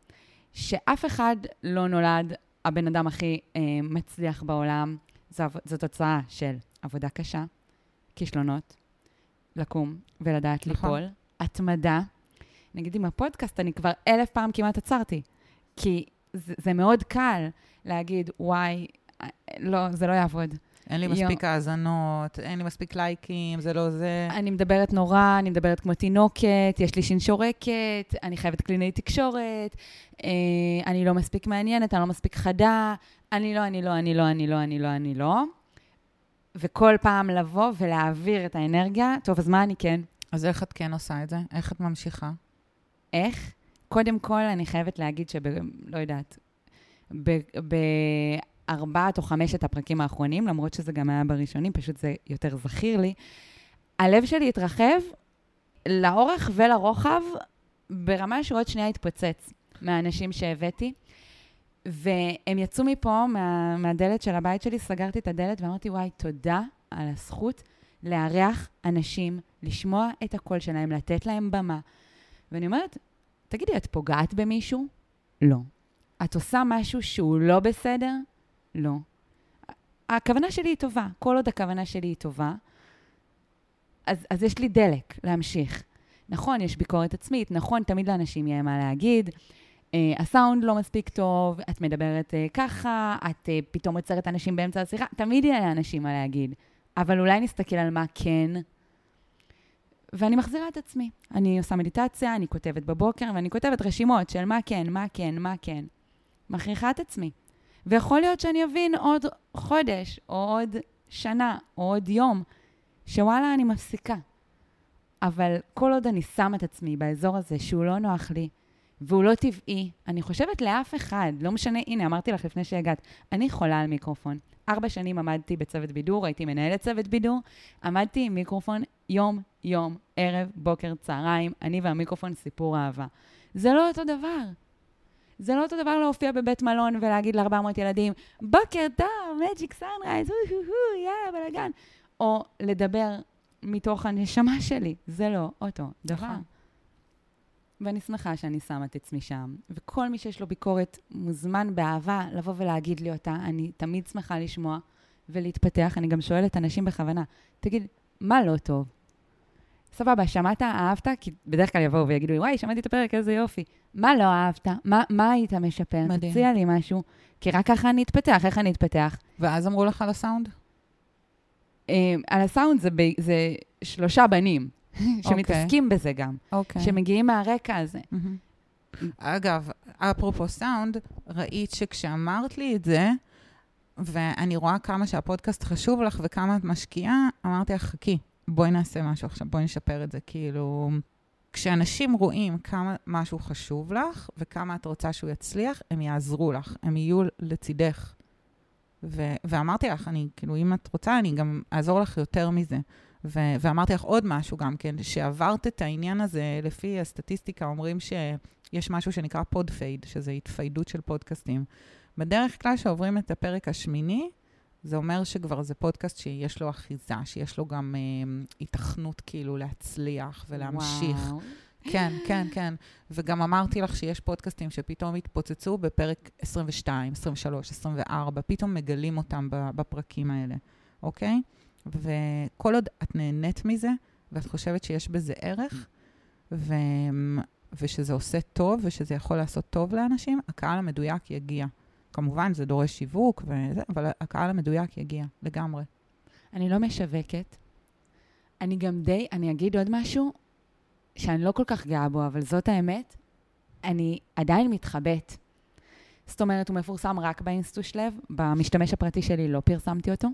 שאף אחד לא נולד הבן אדם הכי אה, מצליח בעולם. זו, זו תוצאה של עבודה קשה, כישלונות, לקום ולדעת נכון. ליפול, התמדה. נגיד עם הפודקאסט, אני כבר אלף פעם כמעט עצרתי. כי זה, זה מאוד קל להגיד, וואי, לא, זה לא יעבוד. אין לי מספיק האזנות, אין לי מספיק לייקים, זה לא זה. אני מדברת נורא, אני מדברת כמו תינוקת, יש לי שינשורקת, אני חייבת קלינאי תקשורת, אה, אני לא מספיק מעניינת, אני לא מספיק חדה, אני לא, אני לא, אני לא, אני לא, אני לא, אני לא. וכל פעם לבוא ולהעביר את האנרגיה, טוב, אז מה אני כן? אז איך את כן עושה את זה? איך את ממשיכה? איך? קודם כל, אני חייבת להגיד שב... לא יודעת, בארבעת או חמשת הפרקים האחרונים, למרות שזה גם היה בראשונים, פשוט זה יותר זכיר לי, הלב שלי התרחב לאורך ולרוחב ברמה שעוד שנייה התפוצץ מהאנשים שהבאתי. והם יצאו מפה, מה, מהדלת של הבית שלי, סגרתי את הדלת ואמרתי, וואי, תודה על הזכות לארח אנשים, לשמוע את הקול שלהם, לתת להם במה. ואני אומרת, תגידי, את פוגעת במישהו? לא. את עושה משהו שהוא לא בסדר? לא. הכוונה שלי היא טובה. כל עוד הכוונה שלי היא טובה, אז, אז יש לי דלק להמשיך. נכון, יש ביקורת עצמית, נכון, תמיד לאנשים יהיה מה להגיד. Uh, הסאונד לא מספיק טוב, את מדברת uh, ככה, את uh, פתאום עוצרת אנשים באמצע השיחה, תמיד יהיה לאנשים מה להגיד. אבל אולי נסתכל על מה כן. ואני מחזירה את עצמי. אני עושה מדיטציה, אני כותבת בבוקר, ואני כותבת רשימות של מה כן, מה כן, מה כן. מכריחה את עצמי. ויכול להיות שאני אבין עוד חודש, או עוד שנה, או עוד יום, שוואלה, אני מפסיקה. אבל כל עוד אני שמה את עצמי באזור הזה שהוא לא נוח לי, והוא לא טבעי, אני חושבת לאף אחד, לא משנה, הנה, אמרתי לך לפני שהגעת, אני חולה על מיקרופון. ארבע שנים עמדתי בצוות בידור, הייתי מנהלת צוות בידור, עמדתי עם מיקרופון יום-יום, ערב, בוקר, צהריים, אני והמיקרופון סיפור אהבה. זה לא אותו דבר. זה לא אותו דבר להופיע בבית מלון ולהגיד ל-400 ילדים, בוקר טוב, magic sunrise, יאללה, בלאגן. או לדבר מתוך הנשמה שלי, זה לא אותו דבר. נכון. ואני שמחה שאני שמה את עצמי שם. וכל מי שיש לו ביקורת מוזמן באהבה לבוא ולהגיד לי אותה. אני תמיד שמחה לשמוע ולהתפתח. אני גם שואלת אנשים בכוונה, תגיד, מה לא טוב? סבבה, שמעת, אהבת? כי בדרך כלל יבואו ויגידו לי, וואי, שמעתי את הפרק, איזה יופי. מה לא אהבת? מה, מה היית משפר? מדהים. תציע לי משהו. כי רק ככה אני אתפתח, איך אני אתפתח? ואז אמרו לך על הסאונד? אה, על הסאונד זה, ב, זה שלושה בנים. שמתעסקים okay. בזה גם, okay. אוקיי. שמגיעים מהרקע הזה. Mm-hmm. אגב, אפרופו סאונד, ראית שכשאמרת לי את זה, ואני רואה כמה שהפודקאסט חשוב לך וכמה את משקיעה, אמרתי לך, חכי, בואי נעשה משהו עכשיו, בואי נשפר את זה. כאילו, כשאנשים רואים כמה משהו חשוב לך וכמה את רוצה שהוא יצליח, הם יעזרו לך, הם יהיו לצידך. ו- ואמרתי לך, אני, כאילו, אם את רוצה, אני גם אעזור לך יותר מזה. ו- ואמרתי לך עוד משהו גם כן, שעברת את העניין הזה, לפי הסטטיסטיקה אומרים שיש משהו שנקרא pod fade, שזה התפיידות של פודקאסטים. בדרך כלל שעוברים את הפרק השמיני, זה אומר שכבר זה פודקאסט שיש לו אחיזה, שיש לו גם אה, התכנות כאילו להצליח ולהמשיך. וואו. כן, כן, כן. וגם אמרתי לך שיש פודקאסטים שפתאום התפוצצו בפרק 22, 23, 24, פתאום מגלים אותם בפרקים האלה. אוקיי? וכל עוד את נהנית מזה, ואת חושבת שיש בזה ערך, ו... ושזה עושה טוב, ושזה יכול לעשות טוב לאנשים, הקהל המדויק יגיע. כמובן, זה דורש שיווק, וזה, אבל הקהל המדויק יגיע, לגמרי. אני לא משווקת. אני גם די, אני אגיד עוד משהו, שאני לא כל כך גאה בו, אבל זאת האמת, אני עדיין מתחבאת. זאת אומרת, הוא מפורסם רק באינסטוש לב, במשתמש הפרטי שלי לא פרסמתי אותו.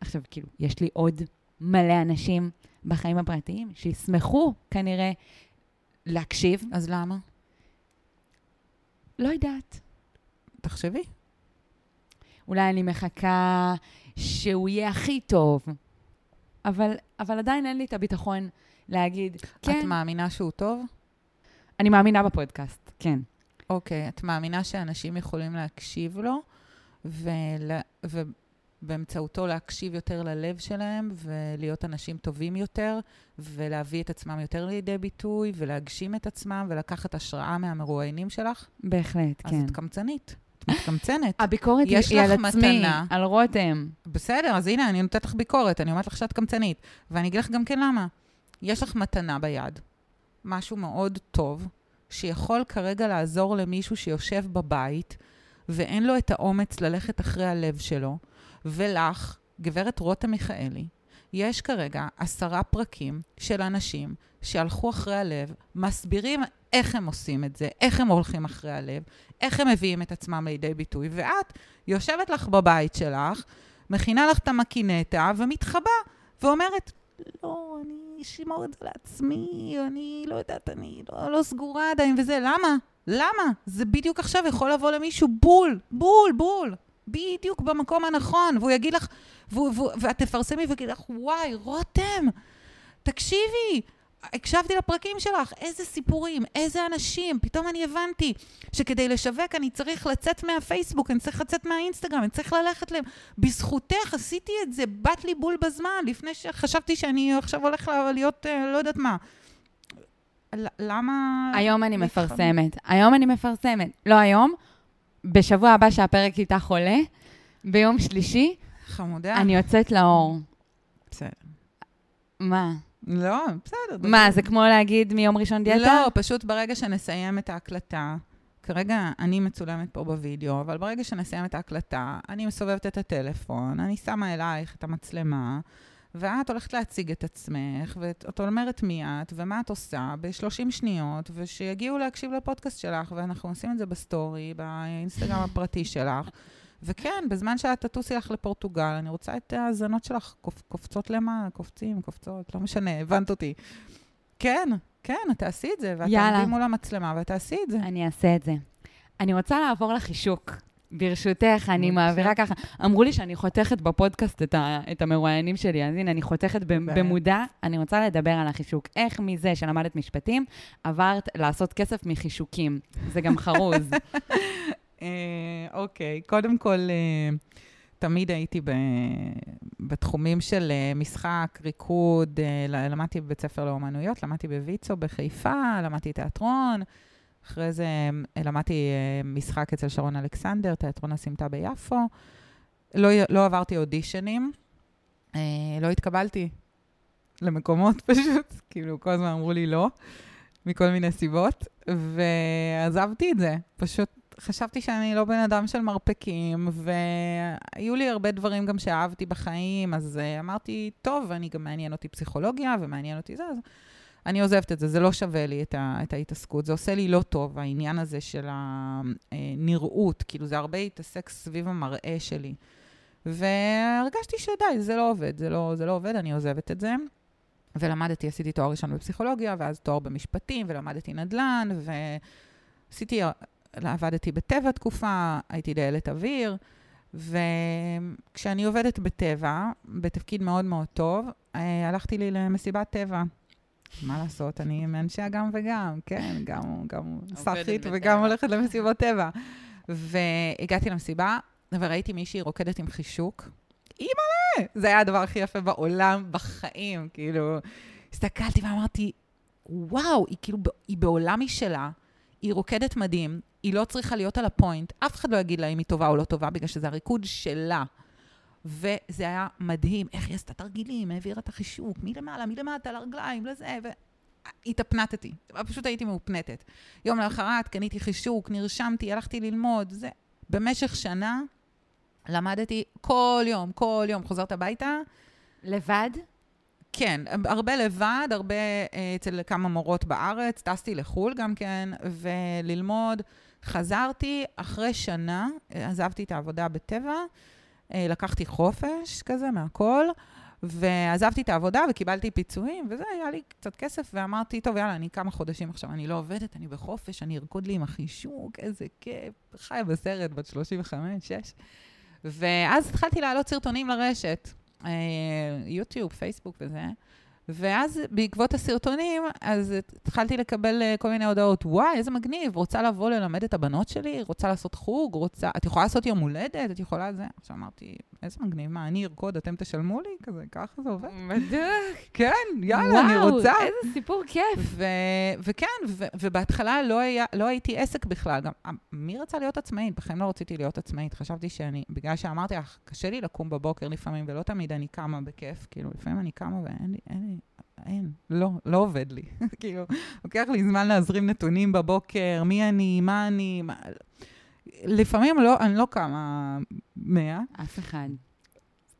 עכשיו, כאילו, יש לי עוד מלא אנשים בחיים הפרטיים שישמחו כנראה להקשיב. אז למה? לא יודעת. תחשבי. אולי אני מחכה שהוא יהיה הכי טוב, אבל, אבל עדיין אין לי את הביטחון להגיד, כן. את מאמינה שהוא טוב? אני מאמינה בפודקאסט, כן. אוקיי, את מאמינה שאנשים יכולים להקשיב לו, ול... ובאמצעותו להקשיב יותר ללב שלהם, ולהיות אנשים טובים יותר, ולהביא את עצמם יותר לידי ביטוי, ולהגשים את עצמם, ולקחת השראה מהמרואיינים שלך? בהחלט, אז כן. אז את קמצנית. את מתקמצנת. הביקורת היא לך על עצמי, מתנה. על רותם. בסדר, אז הנה, אני נותנת לך ביקורת, אני אומרת לך שאת קמצנית. ואני אגיד לך גם כן למה. יש לך מתנה ביד, משהו מאוד טוב, שיכול כרגע לעזור למישהו שיושב בבית, ואין לו את האומץ ללכת אחרי הלב שלו, ולך, גברת רותם מיכאלי, יש כרגע עשרה פרקים של אנשים שהלכו אחרי הלב, מסבירים איך הם עושים את זה, איך הם הולכים אחרי הלב, איך הם מביאים את עצמם לידי ביטוי, ואת יושבת לך בבית שלך, מכינה לך את המקינטה ומתחבא, ואומרת, לא, אני אשמור את זה לעצמי, אני לא יודעת, אני לא, לא סגורה עדיין וזה. למה? למה? זה בדיוק עכשיו יכול לבוא למישהו בול, בול, בול. בדיוק במקום הנכון, והוא יגיד לך, ואת תפרסמי ויגיד לך, וואי, רותם, תקשיבי, הקשבתי לפרקים שלך, איזה סיפורים, איזה אנשים, פתאום אני הבנתי שכדי לשווק אני צריך לצאת מהפייסבוק, אני צריך לצאת מהאינסטגרם, אני צריך ללכת להם. בזכותך עשיתי את זה, בת לי בול בזמן, לפני שחשבתי שאני עכשיו הולך להיות, אה, לא יודעת מה. למה... היום אני? מפרסמת. היום אני מפרסמת. לא היום, בשבוע הבא שהפרק איתך עולה, ביום שלישי, חמודה. אני יוצאת לאור. בסדר. מה? לא, בסדר. מה, זה כמו להגיד מיום ראשון דיאטה? לא, פשוט ברגע שנסיים את ההקלטה, כרגע אני מצולמת פה בווידאו, אבל ברגע שנסיים את ההקלטה, אני מסובבת את הטלפון, אני שמה אלייך את המצלמה, ואת הולכת להציג את עצמך, ואת אומרת מי את, ומה את עושה ב-30 שניות, ושיגיעו להקשיב לפודקאסט שלך, ואנחנו עושים את זה בסטורי, באינסטגרם הפרטי שלך. וכן, בזמן שאת תטוסי לך לפורטוגל, אני רוצה את ההאזנות שלך קופ, קופצות למעלה, קופצים, קופצות, לא משנה, הבנת אותי. כן, כן, תעשי את זה, ואת. תעמדי מול המצלמה ותעשי את זה. אני אעשה את זה. אני רוצה לעבור לחישוק. ברשותך, אני. מעבירה ככה. אמרו לי שאני חותכת בפודקאסט את, ה, את המרואיינים שלי, אז הנה, אני חותכת במודע. אני רוצה לדבר על החישוק. איך מזה שלמדת משפטים, עברת לעשות כסף מחישוקים. זה גם חרוז. אה, אוקיי, קודם כל, אה, תמיד הייתי ב, בתחומים של אה, משחק, ריקוד, אה, למדתי בבית ספר לאומנויות, למדתי בוויצו בחיפה, למדתי תיאטרון. אחרי זה אה, למדתי אה, משחק אצל שרון אלכסנדר, תיאטרון הסמטה ביפו. לא, לא עברתי אודישנים, אה, לא התקבלתי למקומות פשוט, כאילו כל הזמן אמרו לי לא, מכל מיני סיבות, ועזבתי את זה. פשוט חשבתי שאני לא בן אדם של מרפקים, והיו לי הרבה דברים גם שאהבתי בחיים, אז uh, אמרתי, טוב, אני גם מעניין אותי פסיכולוגיה, ומעניין אותי זה, אז אני עוזבת את זה, זה לא שווה לי את, ה, את ההתעסקות, זה עושה לי לא טוב, העניין הזה של הנראות, כאילו זה הרבה התעסק סביב המראה שלי. והרגשתי שדי, זה לא עובד, זה לא, זה לא עובד, אני עוזבת את זה. ולמדתי, עשיתי תואר ראשון בפסיכולוגיה, ואז תואר במשפטים, ולמדתי נדל"ן, ועשיתי, עבדתי בטבע תקופה, הייתי דיילת אוויר, וכשאני עובדת בטבע, בתפקיד מאוד מאוד טוב, אה, הלכתי לי למסיבת טבע. מה לעשות, אני מאנשי הגם וגם, כן, גם, גם סאחית. וגם הולכת למסיבות טבע. והגעתי למסיבה, וראיתי מישהי רוקדת עם חישוק. אימא'לה! זה היה הדבר הכי יפה בעולם, בחיים, כאילו. הסתכלתי ואמרתי, וואו, היא כאילו, היא בעולם משלה, היא רוקדת מדהים, היא לא צריכה להיות על הפוינט, אף אחד לא יגיד לה אם היא טובה או לא טובה, בגלל שזה הריקוד שלה. וזה היה מדהים, איך היא עשתה תרגילים, העבירה את החישוק, מלמעלה, מלמטה, לרגליים, לזה, והתאפנתתי. פשוט הייתי מאופנתת. יום לאחרת קניתי חישוק, נרשמתי, הלכתי ללמוד, זה. במשך שנה למדתי כל יום, כל יום, חוזרת הביתה. לבד? כן, הרבה לבד, הרבה אה, אצל כמה מורות בארץ, טסתי לחו"ל גם כן, וללמוד. חזרתי אחרי שנה, עזבתי את העבודה בטבע, אה, לקחתי חופש כזה מהכל, ועזבתי את העבודה וקיבלתי פיצויים, וזה, היה לי קצת כסף, ואמרתי, טוב, יאללה, אני כמה חודשים עכשיו, אני לא עובדת, אני בחופש, אני ארקוד לי עם החישוק, איזה כיף, חיה בסרט, בת 35, 6. ואז התחלתי להעלות סרטונים לרשת, אה, יוטיוב, פייסבוק וזה. ואז בעקבות הסרטונים, אז התחלתי לקבל אה, כל מיני הודעות, וואי, איזה מגניב, רוצה לבוא ללמד את הבנות שלי? רוצה לעשות חוג? רוצה... את יכולה לעשות יום הולדת? את יכולה זה? עכשיו אמרתי, איזה מגניב, מה, אני ארקוד, אתם תשלמו לי? כזה, ככה זה עובד. בדיוק. כן, יאללה, וואו, אני רוצה. וואו, איזה סיפור כיף. ו- וכן, ו- ובהתחלה לא, היה, לא הייתי עסק בכלל. גם, אה, מי רצה להיות עצמאית? בחיים לא רציתי להיות עצמאית. חשבתי שאני, בגלל שאמרתי לך, קשה לי לקום בבוקר לפעמים, ולא תמיד אני קמה בכיף. כאילו, לפעמים אני קמה ואין לי, אין לי, אין, לא, לא עובד לי. כאילו, לוקח לי זמן להזרים נתונים בבוקר, מי אני, מה אני, מה... לפעמים לא, אני לא קמה מאה. אף אחד.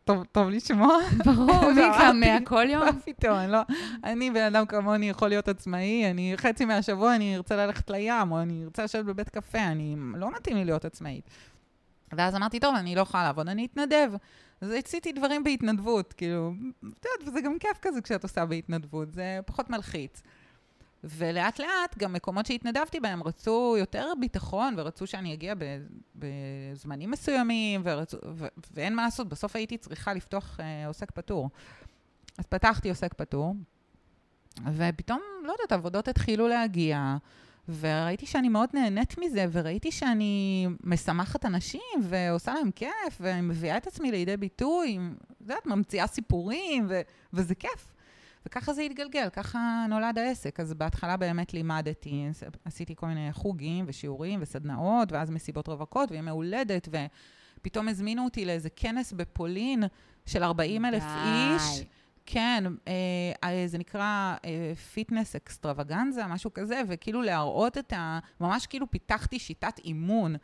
טוב, טוב לשמוע. ברור, מי קם מאה כל יום? מה פתאום, אני לא... אני בן אדם כמוני יכול להיות עצמאי, אני חצי מהשבוע אני ארצה ללכת לים, או אני ארצה לשבת בבית קפה, אני... לא מתאים לי להיות עצמאית. ואז אמרתי, טוב, אני לא יכולה לעבוד, אני אתנדב. אז עשיתי דברים בהתנדבות, כאילו, את יודעת, וזה גם כיף כזה כשאת עושה בהתנדבות, זה פחות מלחיץ. ולאט לאט, גם מקומות שהתנדבתי בהם רצו יותר ביטחון, ורצו שאני אגיע בזמנים מסוימים, ורצו, ו, ואין מה לעשות, בסוף הייתי צריכה לפתוח אה, עוסק פטור. אז פתחתי עוסק פטור, ופתאום, לא יודעת, עבודות התחילו להגיע, וראיתי שאני מאוד נהנית מזה, וראיתי שאני משמחת אנשים, ועושה להם כיף, ומביאה את עצמי לידי ביטוי, את יודעת, ממציאה סיפורים, ו- וזה כיף. וככה זה התגלגל, ככה נולד העסק. אז בהתחלה באמת לימדתי, עשיתי כל מיני חוגים ושיעורים וסדנאות, ואז מסיבות רווקות וימי הולדת, ופתאום הזמינו אותי לאיזה כנס בפולין של 40 אלף איש. כן, אה, זה נקרא fitness אה, extravaganza, משהו כזה, וכאילו להראות את ה... ממש כאילו פיתחתי שיטת אימון.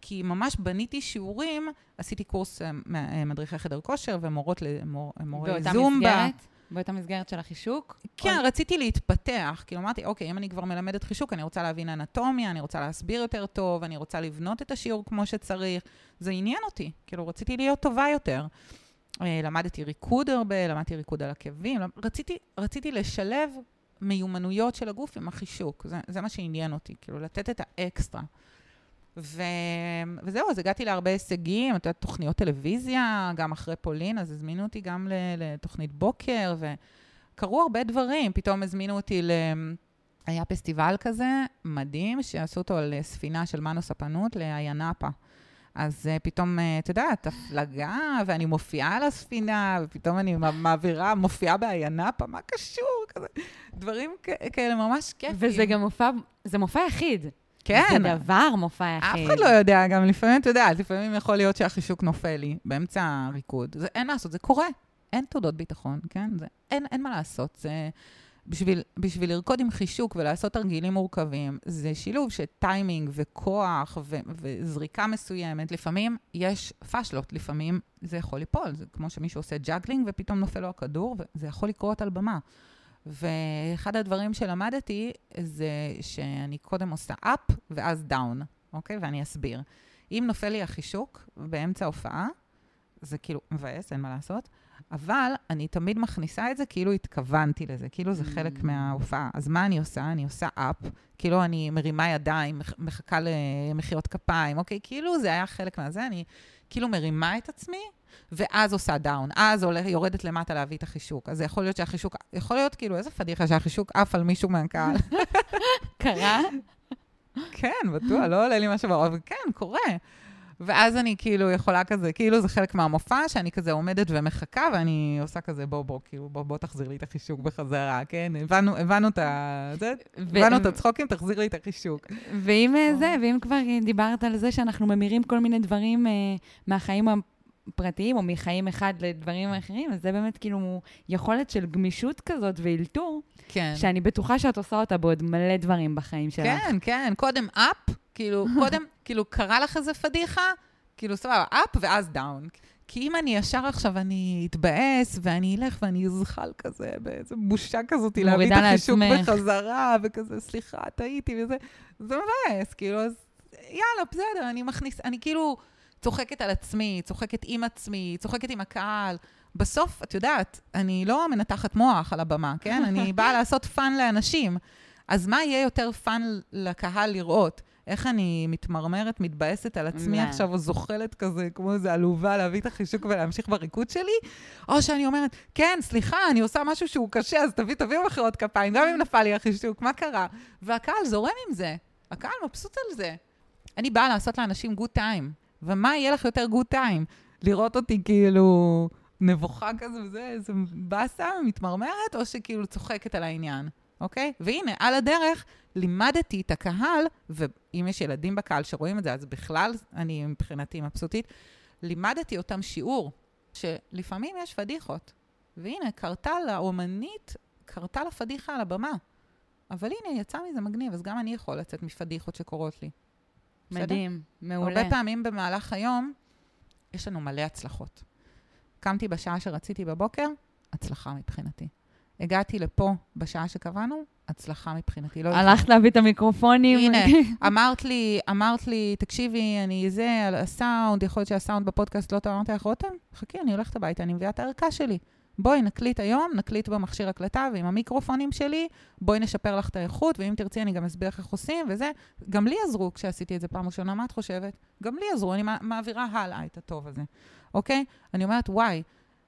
כי ממש בניתי שיעורים, עשיתי קורס אה, אה מדריכי חדר כושר ומורות למורי זומבה. באותה מסגרת? באותה מסגרת של החישוק? כן, או... רציתי להתפתח. כאילו אמרתי, אוקיי, אם אני כבר מלמדת חישוק, אני רוצה להבין אנטומיה, אני רוצה להסביר יותר טוב, אני רוצה לבנות את השיעור כמו שצריך. זה עניין אותי, כאילו, רציתי להיות טובה יותר. אה, למדתי ריקוד הרבה, למדתי ריקוד על עקבים, רציתי, רציתי לשלב מיומנויות של הגוף עם החישוק, זה, זה מה שעניין אותי, כאילו לתת את האקסטרה. ו... וזהו, אז הגעתי להרבה הישגים, את יודעת, תוכניות טלוויזיה, גם אחרי פולין, אז הזמינו אותי גם לתוכנית בוקר, וקרו הרבה דברים. פתאום הזמינו אותי ל... היה פסטיבל כזה מדהים, שעשו אותו על ספינה של מנו ספנות לאיינאפה. אז uh, פתאום, uh, את יודעת, הפלגה, ואני מופיעה על הספינה, ופתאום אני מעבירה, מופיעה באיינאפה, מה קשור? כזה, דברים כאלה ממש כיפים. וזה גם מופע, זה מופע יחיד. כן. זה דבר מופע יחיד. אף אחד לא יודע, גם לפעמים, אתה יודע, לפעמים יכול להיות שהחישוק נופל לי באמצע הריקוד. זה, אין לעשות, זה קורה. אין תעודות ביטחון, כן? זה, אין, אין מה לעשות. זה... בשביל, בשביל לרקוד עם חישוק ולעשות תרגילים מורכבים, זה שילוב של טיימינג וכוח ו, וזריקה מסוימת. לפעמים יש פאשלות, לפעמים זה יכול ליפול. זה כמו שמישהו עושה ג'אגלינג ופתאום נופל לו הכדור, וזה יכול לקרות על במה. ואחד הדברים שלמדתי זה שאני קודם עושה up ואז down, אוקיי? ואני אסביר. אם נופל לי החישוק באמצע ההופעה, זה כאילו מבאס, אין מה לעשות. אבל אני תמיד מכניסה את זה כאילו התכוונתי לזה, כאילו זה חלק mm. מההופעה. אז מה אני עושה? אני עושה אפ, כאילו אני מרימה ידיים, מחכה למחיאות כפיים, אוקיי? כאילו זה היה חלק מהזה, אני כאילו מרימה את עצמי, ואז עושה דאון. אז הולך, יורדת למטה להביא את החישוק. אז זה יכול להיות שהחישוק, יכול להיות כאילו, איזה פדיחה שהחישוק עף על מישהו מהקהל. קרה? כן, בטוח, לא עולה לי משהו בראש, אבל כן, קורה. ואז אני כאילו יכולה כזה, כאילו זה חלק מהמופע, שאני כזה עומדת ומחכה, ואני עושה כזה, בוא, בוא, כאילו, בוא, בוא תחזיר לי את החישוק בחזרה, כן? הבנו, הבנו את ה... זה, הבנו את הצחוקים, תחזיר לי את החישוק. ואם אה, זה, ואם כבר דיברת על זה שאנחנו ממירים כל מיני דברים uh, מהחיים פרטיים, או מחיים אחד לדברים אחרים, אז זה באמת כאילו יכולת של גמישות כזאת ואילתור, כן. שאני בטוחה שאת עושה אותה בעוד מלא דברים בחיים שלך. כן, כן, קודם אפ, כאילו, קודם, כאילו, קרה לך איזה פדיחה, כאילו, סבבה, אפ ואז דאון. כי אם אני ישר עכשיו, אני אתבאס, ואני אלך ואני אזחל כזה, באיזה בושה כזאת, להביא את החישוק. בחזרה, וכזה, סליחה, טעיתי וזה, זה מבאס, כאילו, אז יאללה, בסדר, אני מכניס, אני כאילו צוחקת על עצמי, צוחקת עם עצמי, צוחקת עם הקהל. בסוף, את יודעת, אני לא מנתחת מוח על הבמה, כן? אני באה לעשות fun לאנשים. אז מה יהיה יותר fun לקהל לראות? איך אני מתמרמרת, מתבאסת על עצמי מה? עכשיו, או זוחלת כזה, כמו איזה עלובה, להביא את החישוק ולהמשיך בריקוד שלי? או שאני אומרת, כן, סליחה, אני עושה משהו שהוא קשה, אז תביא, תביאו מחיאות כפיים, גם אם נפל לי החישוק, מה קרה? והקהל זורם עם זה. הקהל מבסוט על זה. אני באה לעשות לאנשים good time. ומה יהיה לך יותר good time? לראות אותי כאילו נבוכה כזה וזה, איזה באסה, מתמרמרת, או שכאילו צוחקת על העניין, אוקיי? והנה, על הדרך לימדתי את הקהל, ואם יש ילדים בקהל שרואים את זה, אז בכלל, אני מבחינתי מבסוטית, לימדתי אותם שיעור, שלפעמים יש פדיחות. והנה, קרתה לאומנית, קרתה לה פדיחה על הבמה. אבל הנה, יצא מזה מגניב, אז גם אני יכול לצאת מפדיחות שקורות לי. בסדר? מדהים, מעולה. הרבה פעמים במהלך היום, יש לנו מלא הצלחות. קמתי בשעה שרציתי בבוקר, הצלחה מבחינתי. הגעתי לפה בשעה שקבענו, הצלחה מבחינתי. לא הלכת להביא את המיקרופונים. הנה, אמרת לי, אמרת לי, תקשיבי, אני זה, על הסאונד, יכול להיות שהסאונד בפודקאסט לא טוב, אמרתי לך, רותם, חכי, אני הולכת הביתה, אני מביאה את הערכה שלי. בואי נקליט היום, נקליט במכשיר הקלטה ועם המיקרופונים שלי, בואי נשפר לך את האיכות, ואם תרצי אני גם אסביר לך איך עושים, וזה. גם לי עזרו כשעשיתי את זה פעם ראשונה, מה את חושבת? גם לי עזרו, אני מע- מעבירה הלאה את הטוב הזה, אוקיי? אני אומרת, וואי,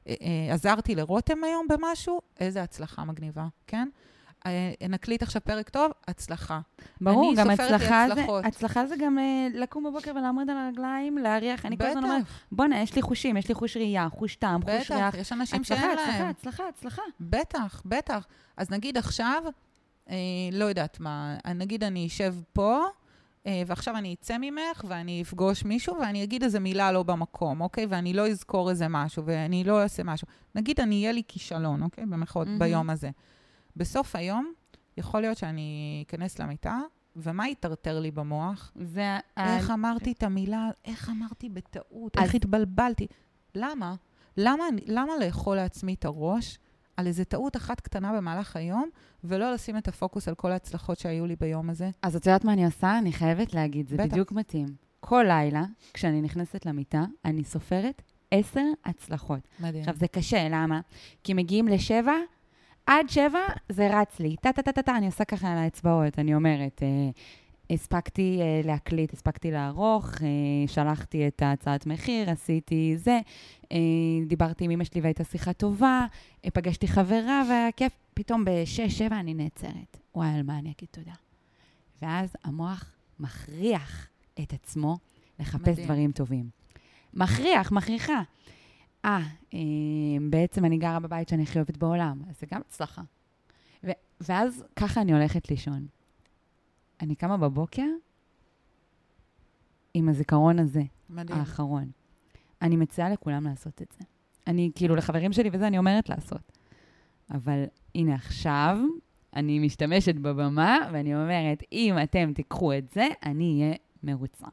אה, אה, עזרתי לרותם היום במשהו, איזה הצלחה מגניבה, כן? אה, נקליט עכשיו פרק טוב, הצלחה. ברור, גם הצלחה זה. הצלחה זה גם אה, לקום בבוקר ולעמוד על הרגליים, להריח. אני כל הזמן אומרת, בטח, בואנה, יש לי חושים, יש לי חוש ראייה, חוש טעם, חוש בטח, ריח. יש אנשים הצלחה, שאין הצלחה, להם. הצלחה, הצלחה. בטח, בטח. אז נגיד עכשיו, אה, לא יודעת מה, נגיד אני אשב פה, אה, ועכשיו אני אצא ממך ואני אפגוש מישהו ואני אגיד איזה מילה לא במקום, אוקיי? ואני לא אזכור איזה משהו ואני לא אעשה משהו. נגיד אני אהיה לי כישלון, אוקיי? במחאות, מהמם. ביום הזה. בסוף היום, יכול להיות שאני אכנס למיטה, ומה יטרטר לי במוח? זה... ה- איך אמרתי את המילה, איך אמרתי בטעות, אז- איך התבלבלתי. למה? למה, למה לאכול לעצמי את הראש על איזו טעות אחת קטנה במהלך היום, ולא לשים את הפוקוס על כל ההצלחות שהיו לי ביום הזה? אז את יודעת מה אני עושה? אני חייבת להגיד, זה בטח. בדיוק מתאים. כל לילה, כשאני נכנסת למיטה, אני סופרת עשר הצלחות. מדהים. עכשיו, זה קשה, למה? כי מגיעים לשבע, עד שבע זה רץ לי. טה-טה-טה-טה, אני עושה ככה על האצבעות, אני אומרת, אה, הספקתי אה, להקליט, הספקתי לערוך, אה, שלחתי את ההצעת מחיר, עשיתי זה, אה, דיברתי עם אמא שלי והייתה שיחה טובה, אה, פגשתי חברה והיה כיף. פתאום בשש, שבע אני נעצרת. וואי, על מה אני אגיד תודה? ואז המוח מכריח את עצמו לחפש מדהים. דברים טובים. מכריח, מכריחה. אה, אה, בעצם אני גרה בבית שאני הכי אוהבת בעולם, אז זה גם הצלחה. ו- ואז ככה אני הולכת לישון. אני קמה בבוקר עם הזיכרון הזה, מדהים. האחרון. אני מציעה לכולם לעשות את זה. אני, כאילו, לחברים שלי וזה, אני אומרת לעשות. אבל הנה עכשיו, אני משתמשת בבמה, ואני אומרת, אם אתם תיקחו את זה, אני אהיה מרוצה.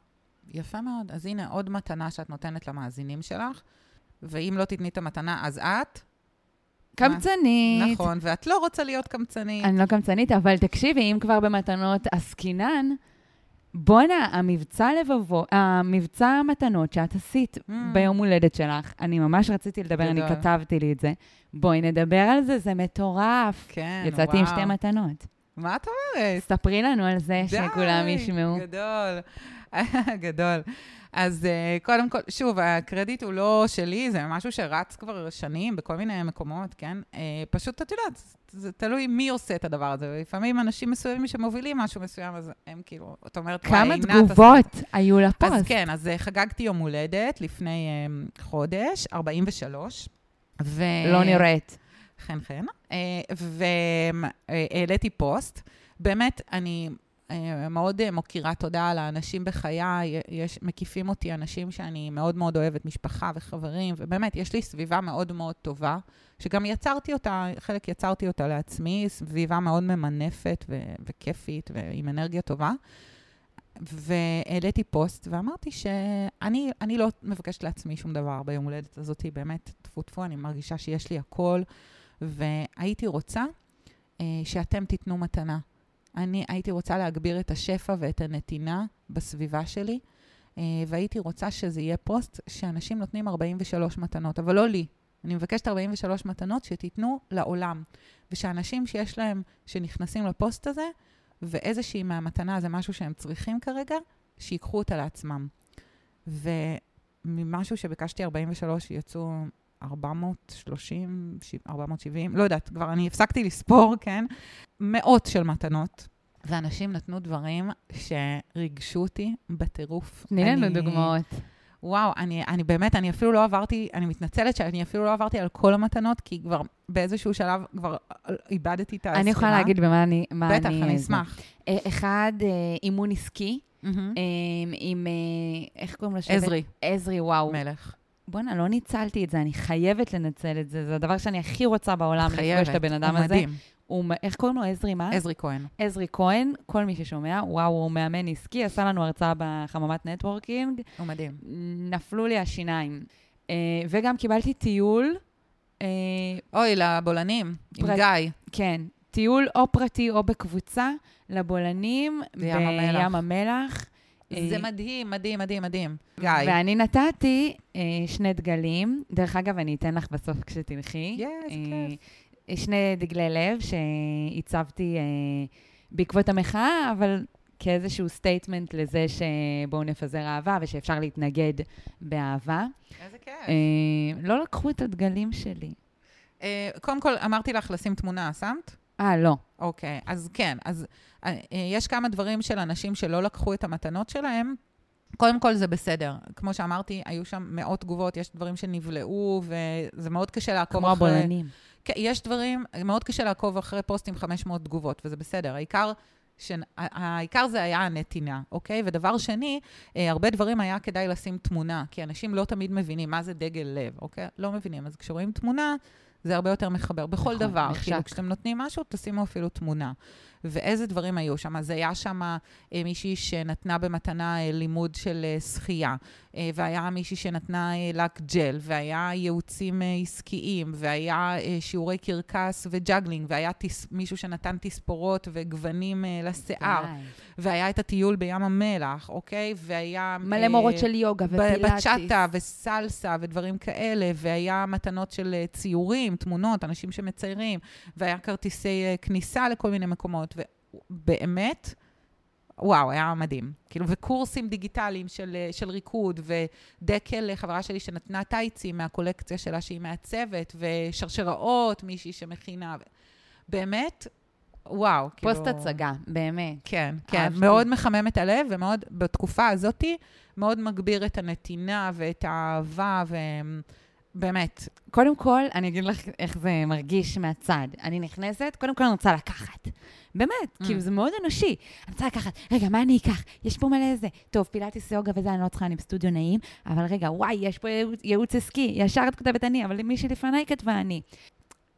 יפה מאוד. אז הנה עוד מתנה שאת נותנת למאזינים שלך, ואם לא תתני את המתנה, אז את? קמצנית. נכון, ואת לא רוצה להיות קמצנית. אני לא קמצנית, אבל תקשיבי, אם כבר במתנות עסקינן, בואנה, המבצע לבבות, המבצע המתנות שאת עשית Mm. ביום הולדת שלך, אני ממש רציתי לדבר, אני גדול. כתבתי לי את זה. בואי נדבר על זה, זה מטורף. כן, יצאתי וואו. עם שתי מתנות. מה את אומרת? ספרי לנו על זה, שכולם די, ישמעו. גדול, גדול. אז uh, קודם כל, שוב, הקרדיט הוא לא שלי, זה משהו שרץ כבר שנים בכל מיני מקומות, כן? Uh, פשוט, את יודעת, זה תלוי מי עושה את הדבר הזה. לפעמים אנשים מסוימים שמובילים משהו מסוים, אז הם כאילו, את אומרת, כמה תגובות היו לפוסט. אז כן, אז uh, חגגתי יום הולדת לפני חודש, 43. ו... לא נראית. חן חן, אה, והעליתי פוסט. באמת, אני, אה, מאוד אה, מוקירה תודה על האנשים בחיי, יש, מקיפים אותי אנשים שאני מאוד מאוד אוהבת, משפחה וחברים, ובאמת, יש לי סביבה מאוד מאוד טובה, שגם יצרתי אותה, חלק יצרתי אותה לעצמי, סביבה מאוד ממנפת ו- וכיפית ועם אנרגיה טובה. והעליתי פוסט ואמרתי שאני לא מבקשת לעצמי שום דבר ביום הולדת הזאת, באמת, טפו טפו, אני מרגישה שיש לי הכל, והייתי רוצה אה, שאתם תיתנו מתנה. אני הייתי רוצה להגביר את השפע ואת הנתינה בסביבה שלי, אה, והייתי רוצה שזה יהיה פוסט שאנשים נותנים 43 מתנות, אבל לא לי. אני מבקשת 43 מתנות שתיתנו לעולם, ושאנשים שיש להם, שנכנסים לפוסט הזה, ואיזושהי מהמתנה זה משהו שהם צריכים כרגע, שיקחו אותה לעצמם. וממשהו שביקשתי 43 יצאו 430, 470, לא יודעת, כבר אני הפסקתי לספור, כן? מאות של מתנות. ואנשים נתנו דברים שריגשו אותי בטירוף. תני לנו אני... דוגמאות. וואו, אני, אני באמת, אני אפילו לא עברתי, אני מתנצלת שאני אפילו לא עברתי על כל המתנות, כי כבר באיזשהו שלב כבר איבדתי את הספירה. אני יכולה להגיד במה אני... בטח, אני, אני אשמח. אה, אחד, אה, אימון עסקי, mm-hmm. עם, איך קוראים לו? עזרי. עזרי, וואו. מלך. בואנה, לא ניצלתי את זה, אני חייבת לנצל את זה. זה הדבר שאני הכי רוצה בעולם, לפגוש את הבן אדם הזה. מדהים. הוא, איך קוראים לו? עזרי מה? עזרי כהן. עזרי כהן, כל מי ששומע, וואו, הוא מאמן עסקי, עשה לנו הרצאה בחממת נטוורקינג. הוא מדהים. נפלו לי השיניים. Uh, וגם קיבלתי טיול. Uh, אוי, לבולענים, פרט... עם גיא. כן, טיול או פרטי או בקבוצה לבולענים בים המלח. המלח. זה אה, מדהים, מדהים, מדהים, מדהים. גיא. ואני נתתי אה, שני דגלים. דרך אגב, אני אתן לך בסוף כשתלכי. yes, yes, אה, כיף. שני דגלי לב שהצבתי אה, בעקבות המחאה, אבל כאיזשהו statement לזה שבואו נפזר אהבה ושאפשר להתנגד באהבה. איזה כיף. אה, לא לקחו את הדגלים שלי. אה, קודם כל, אמרתי לך לשים תמונה, שמת? אה, לא. אוקיי, אז כן, אז אה, יש כמה דברים של אנשים שלא לקחו את המתנות שלהם. קודם כל זה בסדר. כמו שאמרתי, היו שם מאות תגובות, יש דברים שנבלעו, וזה מאוד קשה לעקוב כמו אחרי... כמו הבולענים. כן, יש דברים, מאוד קשה לעקוב אחרי פוסט עם 500 תגובות, וזה בסדר. העיקר... ש... העיקר זה היה הנתינה, אוקיי? ודבר שני, אה, הרבה דברים היה כדאי לשים תמונה, כי אנשים לא תמיד מבינים מה זה דגל לב, אוקיי? לא מבינים. אז כשרואים תמונה, זה הרבה יותר מחבר. בכל נכון, דבר, נחשק. כאילו, כשאתם נותנים משהו, תשימו אפילו תמונה. ואיזה דברים היו שם. אז היה שם אה, מישהי שנתנה במתנה אה, לימוד של אה, שחייה, והיה מישהי שנתנה לק ג'ל, והיה ייעוצים עסקיים, והיה שיעורי קרקס וג'אגלינג, והיה תס, מישהו שנתן תספורות וגוונים לשיער, והיה את הטיול בים המלח, אוקיי? והיה... מלא אה, מורות של יוגה ופילאטיס. בצ'אטה וסלסה ודברים כאלה, והיה מתנות של ציורים, תמונות, אנשים שמציירים, והיה כרטיסי כניסה לכל מיני מקומות. ובאמת, וואו, היה מדהים. כאילו, וקורסים דיגיטליים של, של ריקוד, ודקל, חברה שלי שנתנה טייצים מהקולקציה שלה שהיא מעצבת, ושרשראות, מישהי שמכינה. באמת, וואו, כאילו... פוסט הצגה, באמת. כן, כן. אהבתי. מאוד מחמם את הלב, ומאוד, בתקופה הזאת, מאוד מגביר את הנתינה ואת האהבה, ו... באמת. קודם כל, אני אגיד לך איך זה מרגיש מהצד. אני נכנסת, קודם כל אני רוצה לקחת. באמת, mm. כאילו זה מאוד אנושי. אני רוצה לקחת, רגע, מה אני אקח? יש פה מלא זה. טוב, פילאטיס יוגה וזה, אני לא צריכה, אני בסטודיו נעים, אבל רגע, וואי, יש פה ייעוץ, ייעוץ עסקי, ישר את כותבת אני, אבל מי שלפניי כתבה אני.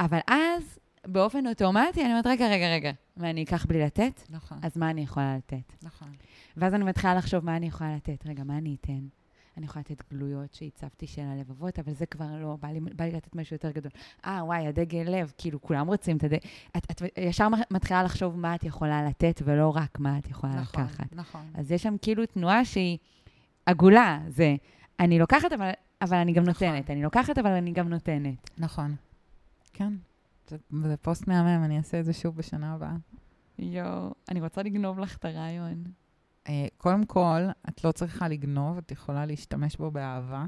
אבל אז, באופן אוטומטי, אני אומרת, רגע, רגע, רגע, מה, אני אקח בלי לתת? נכון. אז מה אני יכולה לתת? נכון. ואז אני מתחילה לחשוב מה אני יכולה לתת. רגע, מה אני אתן? אני יכולה לתת גלויות שהצבתי של הלבבות, אבל זה כבר לא, בא לי, בא לי לתת משהו יותר גדול. אה, וואי, הדגל לב, כאילו, כולם רוצים את הדגל. את, את ישר מתחילה לחשוב מה את יכולה לתת, ולא רק מה את יכולה נכון, לקחת. נכון. אז יש שם כאילו תנועה שהיא עגולה, זה, אני לוקחת, אבל, אבל אני גם נכון. נותנת. אני לוקחת, אבל אני גם נותנת. נכון. כן. זה, זה פוסט מהמם, אני אעשה את זה שוב בשנה הבאה. יואו, אני רוצה לגנוב לך את הרעיון. אה, קודם כל, את לא צריכה לגנוב, את יכולה להשתמש בו באהבה.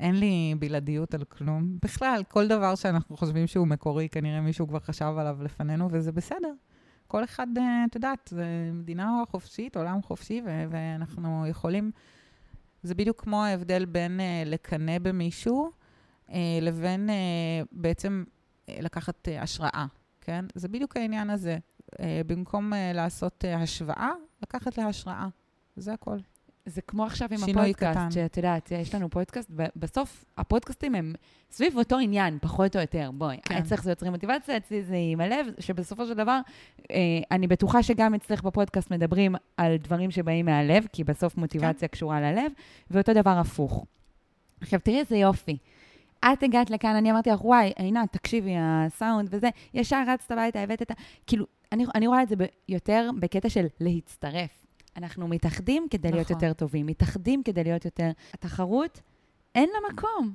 אין לי בלעדיות על כלום. בכלל, כל דבר שאנחנו חושבים שהוא מקורי, כנראה מישהו כבר חשב עליו לפנינו, וזה בסדר. כל אחד, אה, את יודעת, זה מדינה חופשית, עולם חופשי, ו- ואנחנו יכולים... זה בדיוק כמו ההבדל בין uh, לקנא במישהו uh, לבין uh, בעצם uh, לקחת uh, השראה, כן? זה בדיוק העניין הזה. אה, במקום אה, לעשות אה, השוואה, לקחת להשראה. זה הכל. זה כמו עכשיו עם הפודקאסט, קטן. שאת יודעת, יש לנו פודקאסט, בסוף הפודקאסטים הם סביב אותו עניין, פחות או יותר. בואי. כן. אצלך זה יוצרים מוטיבציה, אצלי זה עם הלב, שבסופו של דבר, אה, אני בטוחה שגם אצלך בפודקאסט מדברים על דברים שבאים מהלב, כי בסוף מוטיבציה כן. קשורה ללב, ואותו דבר הפוך. עכשיו, תראי איזה יופי. את הגעת לכאן, אני אמרתי לך, וואי, עינת, תקשיבי, הסאונד וזה, ישר רצת הביתה, הבאת את ה... כאילו, אני, אני רואה את זה ב- יותר בקטע של להצטרף. אנחנו מתאחדים כדי להיות נכון. יותר טובים, מתאחדים כדי להיות יותר... התחרות, אין לה מקום.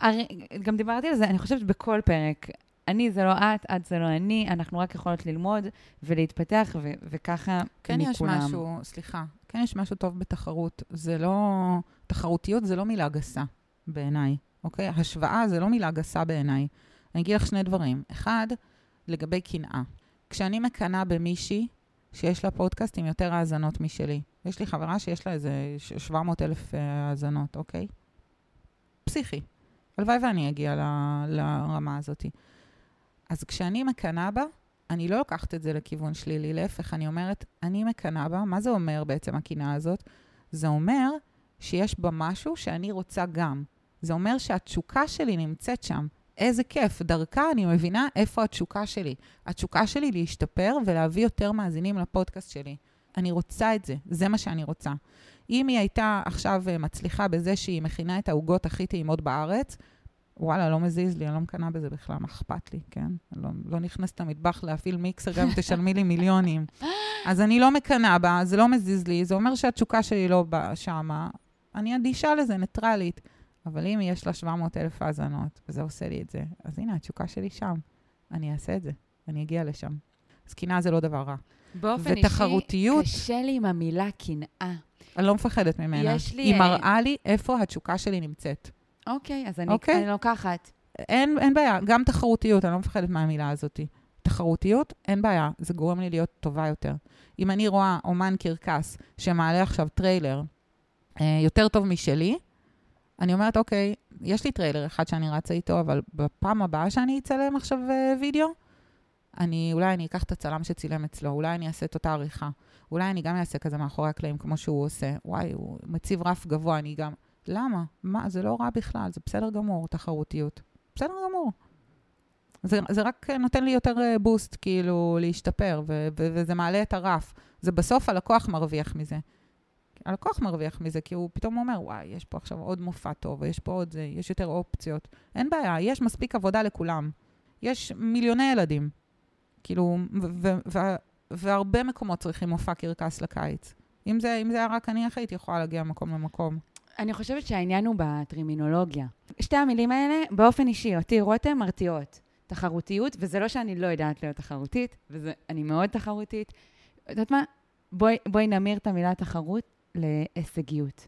הרי, גם דיברתי על זה, אני חושבת בכל פרק. אני זה לא את, את זה לא אני, אנחנו רק יכולות ללמוד ולהתפתח, ו- וככה כן מכולם. יש משהו, סליחה, כן יש משהו טוב בתחרות. זה לא... תחרותיות זה לא מילה גסה בעיניי, אוקיי? השוואה זה לא מילה גסה בעיניי. אני אגיד לך שני דברים. אחד, לגבי קנאה. כשאני מקנאה במישהי שיש לה פודקאסט עם יותר האזנות משלי, יש לי חברה שיש לה איזה ש- 700 אלף אה, האזנות, אוקיי? פסיכי. הלוואי ואני אגיע ל- לרמה הזאת. אז כשאני מקנאה בה, אני לא לוקחת את זה לכיוון שלילי, להפך, אני אומרת, אני מקנאה בה. מה זה אומר בעצם הקנאה הזאת? זה אומר שיש בה משהו שאני רוצה גם. זה אומר שהתשוקה שלי נמצאת שם. איזה כיף. דרכה אני מבינה איפה התשוקה שלי. התשוקה שלי להשתפר ולהביא יותר מאזינים לפודקאסט שלי. אני רוצה את זה, זה מה שאני רוצה. אם היא הייתה עכשיו אה, מצליחה בזה שהיא מכינה את העוגות הכי טעימות בארץ, וואלה, לא מזיז לי, אני לא מקנאה בזה בכלל, מה אכפת לי, כן? לא, לא נכנסת למטבח להפעיל מיקסר גם תשלמי לי מיליונים. אז אני לא מקנאה בה, זה לא מזיז לי, זה אומר שהתשוקה שלי לא שמה. אני אדישה לזה, ניטרלית. אבל אם יש לה 700 אלף האזנות, וזה עושה לי את זה, אז הנה, התשוקה שלי שם. אני אעשה את זה, אני אגיע לשם. אז קנאה זה לא דבר רע. באופן ותחרותיות- אישי, קשה לי עם המילה קנאה. אני לא מפחדת ממנה. יש לי, היא אה, מראה לי איפה התשוקה שלי נמצאת. אוקיי, אז אני, אוקיי. אני לוקחת. אין, אין בעיה, גם תחרותיות, אני לא מפחדת מהמילה הזאת. תחרותיות, אין בעיה, זה גורם לי להיות טובה יותר. אם אני רואה אומן קרקס שמעלה עכשיו טריילר יותר טוב משלי, אני אומרת, אוקיי, יש לי טריילר אחד שאני רצה איתו, אבל בפעם הבאה שאני אצלם עכשיו אה, וידאו, אני, אולי אני אקח את הצלם שצילם אצלו, אולי אני אעשה את אותה עריכה. אולי אני גם אעשה כזה מאחורי הקלעים כמו שהוא עושה. וואי, הוא מציב רף גבוה, אני גם... למה? מה? זה לא רע בכלל, זה בסדר גמור, תחרותיות. בסדר גמור. זה, זה רק נותן לי יותר אה, בוסט, כאילו, להשתפר, ו- ו- וזה מעלה את הרף. זה בסוף הלקוח מרוויח מזה. הלקוח מרוויח מזה, כי הוא פתאום אומר, וואי, יש פה עכשיו עוד מופע טוב, ויש פה עוד זה, יש יותר אופציות. אין בעיה, יש מספיק עבודה לכולם. יש מיליוני ילדים. כאילו, והרבה מקומות צריכים מופע קרקס לקיץ. אם זה, אם זה היה רק אני, איך הייתי יכולה להגיע ממקום למקום? אני חושבת שהעניין הוא בטרמינולוגיה. שתי המילים האלה, באופן אישי, אותי רותם מרתיעות. תחרותיות, וזה לא שאני לא יודעת להיות תחרותית, ואני מאוד תחרותית. את יודעת מה? בואי, בואי נמיר את המילה תחרות להישגיות.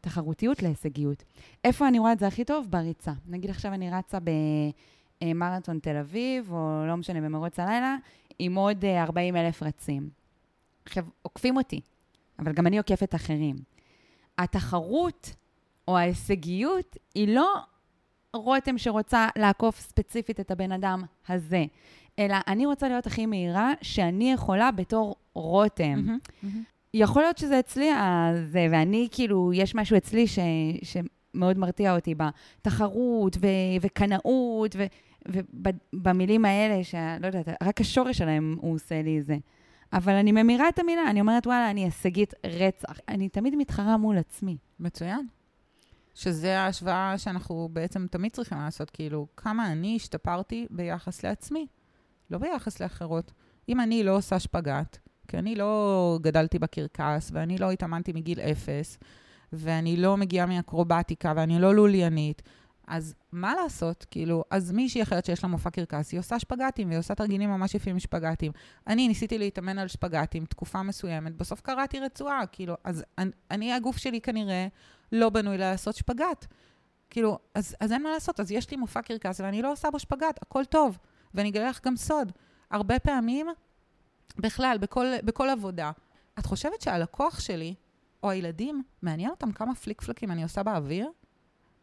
תחרותיות להישגיות. איפה אני רואה את זה הכי טוב? בריצה. נגיד עכשיו אני רצה במרתון תל אביב, או לא משנה, במרוץ הלילה, עם עוד אה, 40 אלף רצים. עכשיו, עוקפים אותי, אבל גם אני עוקפת אחרים. התחרות או ההישגיות היא לא רותם שרוצה לעקוף ספציפית את הבן אדם הזה, אלא אני רוצה להיות הכי מהירה שאני יכולה בתור רותם. מהמם, מהמם. יכול להיות שזה אצלי, הזה, ואני, כאילו, יש משהו אצלי ש, שמאוד מרתיע אותי בתחרות ו, וקנאות, ו, ובמילים האלה, שלא יודעת, רק השורש שלהם הוא עושה לי זה. אבל אני ממירה את המילה, אני אומרת, וואלה, אני הישגית רצח. אני תמיד מתחרה מול עצמי. מצוין. שזה ההשוואה שאנחנו בעצם תמיד צריכים לעשות, כאילו, כמה אני השתפרתי ביחס לעצמי, לא ביחס לאחרות. אם אני לא עושה שפגאט, כי אני לא גדלתי בקרקס, ואני לא התאמנתי מגיל אפס, ואני לא מגיעה מאקרובטיקה, ואני לא לוליינית, אז מה לעשות? כאילו, אז מישהי אחרת שיש לה מופע קרקס, היא עושה שפגטים, והיא עושה תרגילים ממש יפים עם שפגטים. אני ניסיתי להתאמן על שפגטים תקופה מסוימת, בסוף קראתי רצועה, כאילו, אז אני, אני הגוף שלי כנראה לא בנוי לעשות שפגט. כאילו, אז, אז אין מה לעשות, אז יש לי מופע קרקס ואני לא עושה בו שפגט, הכל טוב. ואני אגלה לך גם סוד. הרבה פעמים, בכלל, בכל, בכל עבודה, את חושבת שהלקוח שלי, או הילדים, מעניין אותם כמה פליק פלקים אני עושה באוויר?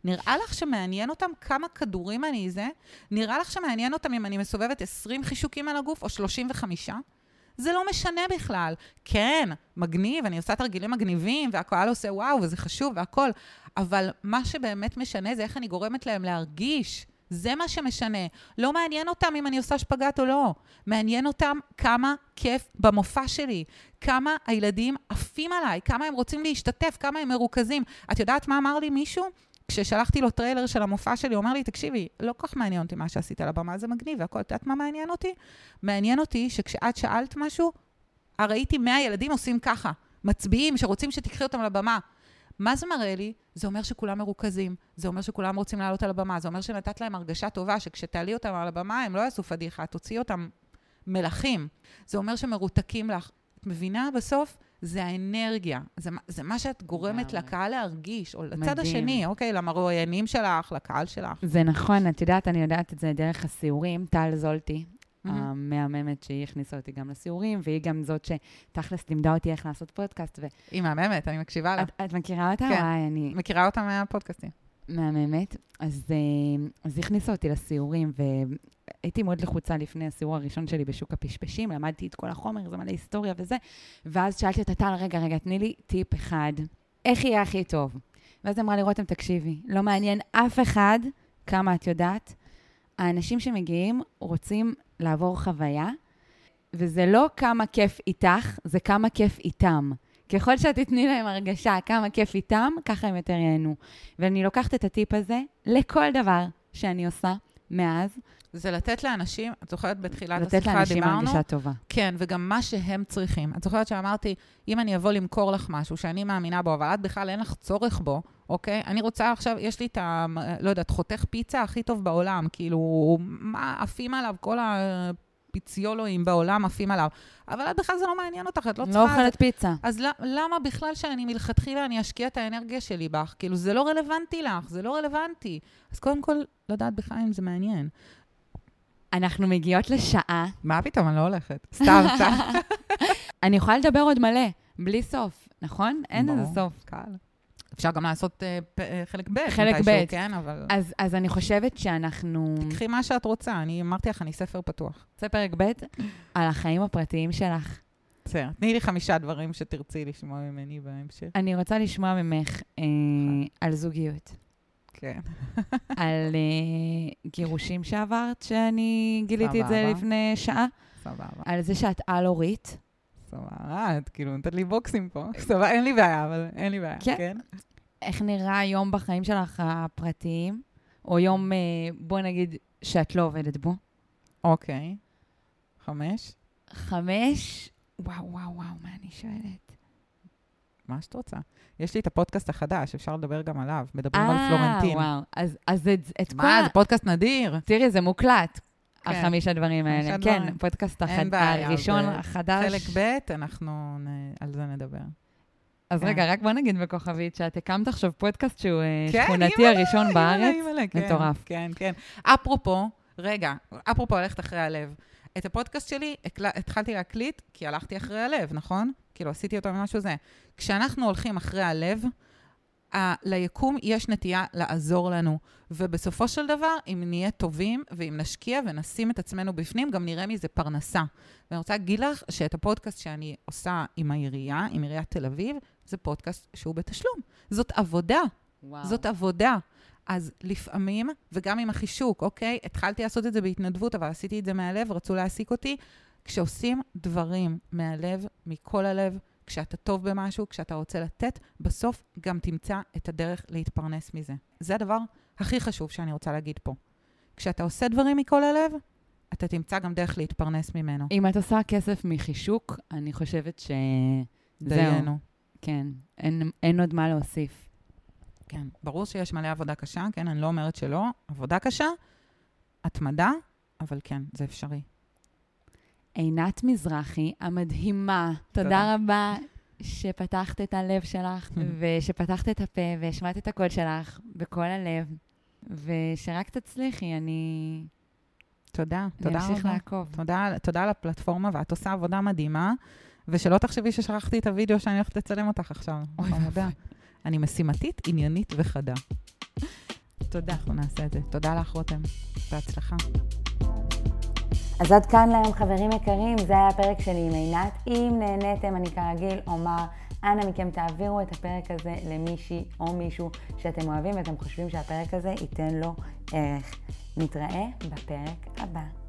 נראה לך שמעניין אותם כמה כדורים אני זה? נראה לך שמעניין אותם אם אני מסובבת 20 חישוקים על הגוף או 35? זה לא משנה בכלל. כן, מגניב, אני עושה תרגילים מגניבים, והקהל עושה וואו, וזה חשוב והכול, אבל מה שבאמת משנה זה איך אני גורמת להם להרגיש. זה מה שמשנה. לא מעניין אותם אם אני עושה שפגאט או לא. מעניין אותם כמה כיף במופע שלי, כמה הילדים עפים עליי, כמה הם רוצים להשתתף, כמה הם מרוכזים. את יודעת מה אמר לי מישהו? כששלחתי לו טריילר של המופע שלי, הוא אומר לי, תקשיבי, לא כל כך מעניין אותי מה שעשית על הבמה, זה מגניב והכל. את יודעת מה מעניין אותי? מעניין אותי שכשאת שאלת משהו, ראיתי 100 ילדים עושים ככה, מצביעים, שרוצים שתיקחי אותם לבמה. מה זה מראה לי? זה אומר שכולם מרוכזים, זה אומר שכולם רוצים לעלות על הבמה, זה אומר שנתת להם הרגשה טובה, שכשתעלי אותם על הבמה הם לא יעשו פדיחה, תוציאי אותם מלכים. זה אומר שמרותקים לך. את מבינה בסוף? זה האנרגיה. זה, זה מה שאת גורמת לקהל להרגיש, או לצד השני, אוקיי? למרואיינים שלך, לקהל שלך. זה נכון, את יודעת, אני יודעת את זה דרך הסיורים. טל זולטי, mm-hmm. המהממת שהיא הכניסה אותי גם לסיורים, והיא גם זאת שתכלס לימדה אותי איך לעשות פודקאסט. ו... היא מהממת, אני מקשיבה לה. את, את מכירה אותה? כן, וואי, אני... מכירה אותה מהפודקאסטים. מהממת. אז, אה, אז הכניסה אותי לסיורים, והייתי מאוד לחוצה לפני הסיור הראשון שלי בשוק הפשפשים, למדתי את כל החומר, זה מלא היסטוריה וזה, ואז שאלתי אותה, טל, רגע, רגע, תני לי טיפ אחד, איך יהיה הכי טוב? ואז אמרה לי, רותם, תקשיבי, לא מעניין אף אחד כמה את יודעת, האנשים שמגיעים רוצים לעבור חוויה, וזה לא כמה כיף איתך, זה כמה כיף איתם. ככל שאת תתני להם הרגשה כמה כיף איתם, ככה הם יותר ייהנו. ואני לוקחת את הטיפ הזה לכל דבר שאני עושה מאז. זה לתת לאנשים, את זוכרת בתחילת השיחה דיברנו? לתת לאנשים הרגשה טובה. כן, וגם מה שהם צריכים. את זוכרת שאמרתי, אם אני אבוא למכור לך משהו שאני מאמינה בו, אבל את בכלל אין לך צורך בו, אוקיי? אני רוצה עכשיו, יש לי את ה... לא יודעת, חותך פיצה הכי טוב בעולם, כאילו, מה עפים עליו כל ה... פיציולואים בעולם עפים עליו. אבל את בכלל זה לא מעניין אותך, את לא צריכה... לא אוכלת פיצה. אז למה בכלל שאני מלכתחילה אני אשקיע את האנרגיה שלי בך? כאילו, זה לא רלוונטי לך, זה לא רלוונטי. אז קודם כל, לדעת בכלל אם זה מעניין. אנחנו מגיעות לשעה. מה פתאום, אני לא הולכת. סתם, סתם. אני יכולה לדבר עוד מלא, בלי סוף, נכון? אין לזה סוף. קל. אפשר גם לעשות uh, חלק ב', חלק ב', כן, אבל... אז, אז אני חושבת שאנחנו... תקחי מה שאת רוצה, אני אמרתי לך, אני ספר פתוח. זה פרק ב', על החיים הפרטיים שלך. בסדר, תני לי חמישה דברים שתרצי לשמוע ממני בהמשך. אני רוצה לשמוע ממך אה, על זוגיות. כן. על אה, גירושים שעברת, שאני גיליתי את זה לפני שעה. סבבה. על זה שאת על-הורית. סבבה, את כאילו נותנת לי בוקסים פה. סבבה, אין לי בעיה, אבל אין לי בעיה, כן. כן. איך נראה היום בחיים שלך הפרטיים, או יום, אה, בוא נגיד, שאת לא עובדת בו? אוקיי. חמש? חמש? וואו, וואו, וואו, מה אני שואלת? מה שאת רוצה. יש לי את הפודקאסט החדש, אפשר לדבר גם עליו. מדברים על פלורנטין. אה, וואו. אז, אז את, את כל... מה, זה פודקאסט נדיר. תראי, זה מוקלט. כן. החמישה הדברים האלה. כן, פודקאסט החד... הראשון, החדש. חלק ב', אנחנו נ... על זה נדבר. אז כן. רגע, רק בוא נגיד בכוכבית שאת הקמת עכשיו פודקאסט שהוא אה, כן, שכונתי הראשון אימא'לה, בארץ. אימא'לה, כן, מטורף. כן, כן. אפרופו, רגע, אפרופו הלכת אחרי הלב. את הפודקאסט שלי התחלתי להקליט כי הלכתי אחרי הלב, נכון? כאילו, עשיתי אותו ממשהו זה. כשאנחנו הולכים אחרי הלב, ה- ליקום יש נטייה לעזור לנו. ובסופו של דבר, אם נהיה טובים ואם נשקיע ונשים את עצמנו בפנים, גם נראה מזה פרנסה. ואני רוצה להגיד לך שאת הפודקאסט שאני עושה עם העירייה, עם עיריית תל אביב, זה פודקאסט שהוא בתשלום. זאת עבודה. וואו. זאת עבודה. אז לפעמים, וגם עם החישוק, אוקיי? התחלתי לעשות את זה בהתנדבות, אבל עשיתי את זה מהלב, רצו להעסיק אותי. כשעושים דברים מהלב, מכל הלב, כשאתה טוב במשהו, כשאתה רוצה לתת, בסוף גם תמצא את הדרך להתפרנס מזה. זה הדבר הכי חשוב שאני רוצה להגיד פה. כשאתה עושה דברים מכל הלב, אתה תמצא גם דרך להתפרנס ממנו. אם את עושה כסף מחישוק, אני חושבת ש... דיינו. כן, אין, אין עוד מה להוסיף. כן, ברור שיש מלא עבודה קשה, כן, אני לא אומרת שלא. עבודה קשה, התמדה, אבל כן, זה אפשרי. עינת מזרחי המדהימה, תודה, תודה רבה שפתחת את הלב שלך, ושפתחת את הפה, והשמעת את הקול שלך בכל הלב, ושרק תצליחי, אני... תודה, תודה רבה. אני אמשיך לעקוב. תודה, תודה על הפלטפורמה, ואת עושה עבודה מדהימה, ושלא תחשבי ששכחתי את הוידאו שאני הולכת לצלם אותך עכשיו. אוי, מודה. אני משימתית, עניינית וחדה. תודה. אנחנו נעשה את זה. תודה לך, רותם. בהצלחה. אז עד כאן להיום, חברים יקרים, זה היה הפרק שלי עם עינת. אם נהניתם, אני כרגיל אומר, אנא מכם תעבירו את הפרק הזה למישהי או מישהו שאתם אוהבים ואתם חושבים שהפרק הזה ייתן לו ערך. נתראה בפרק הבא.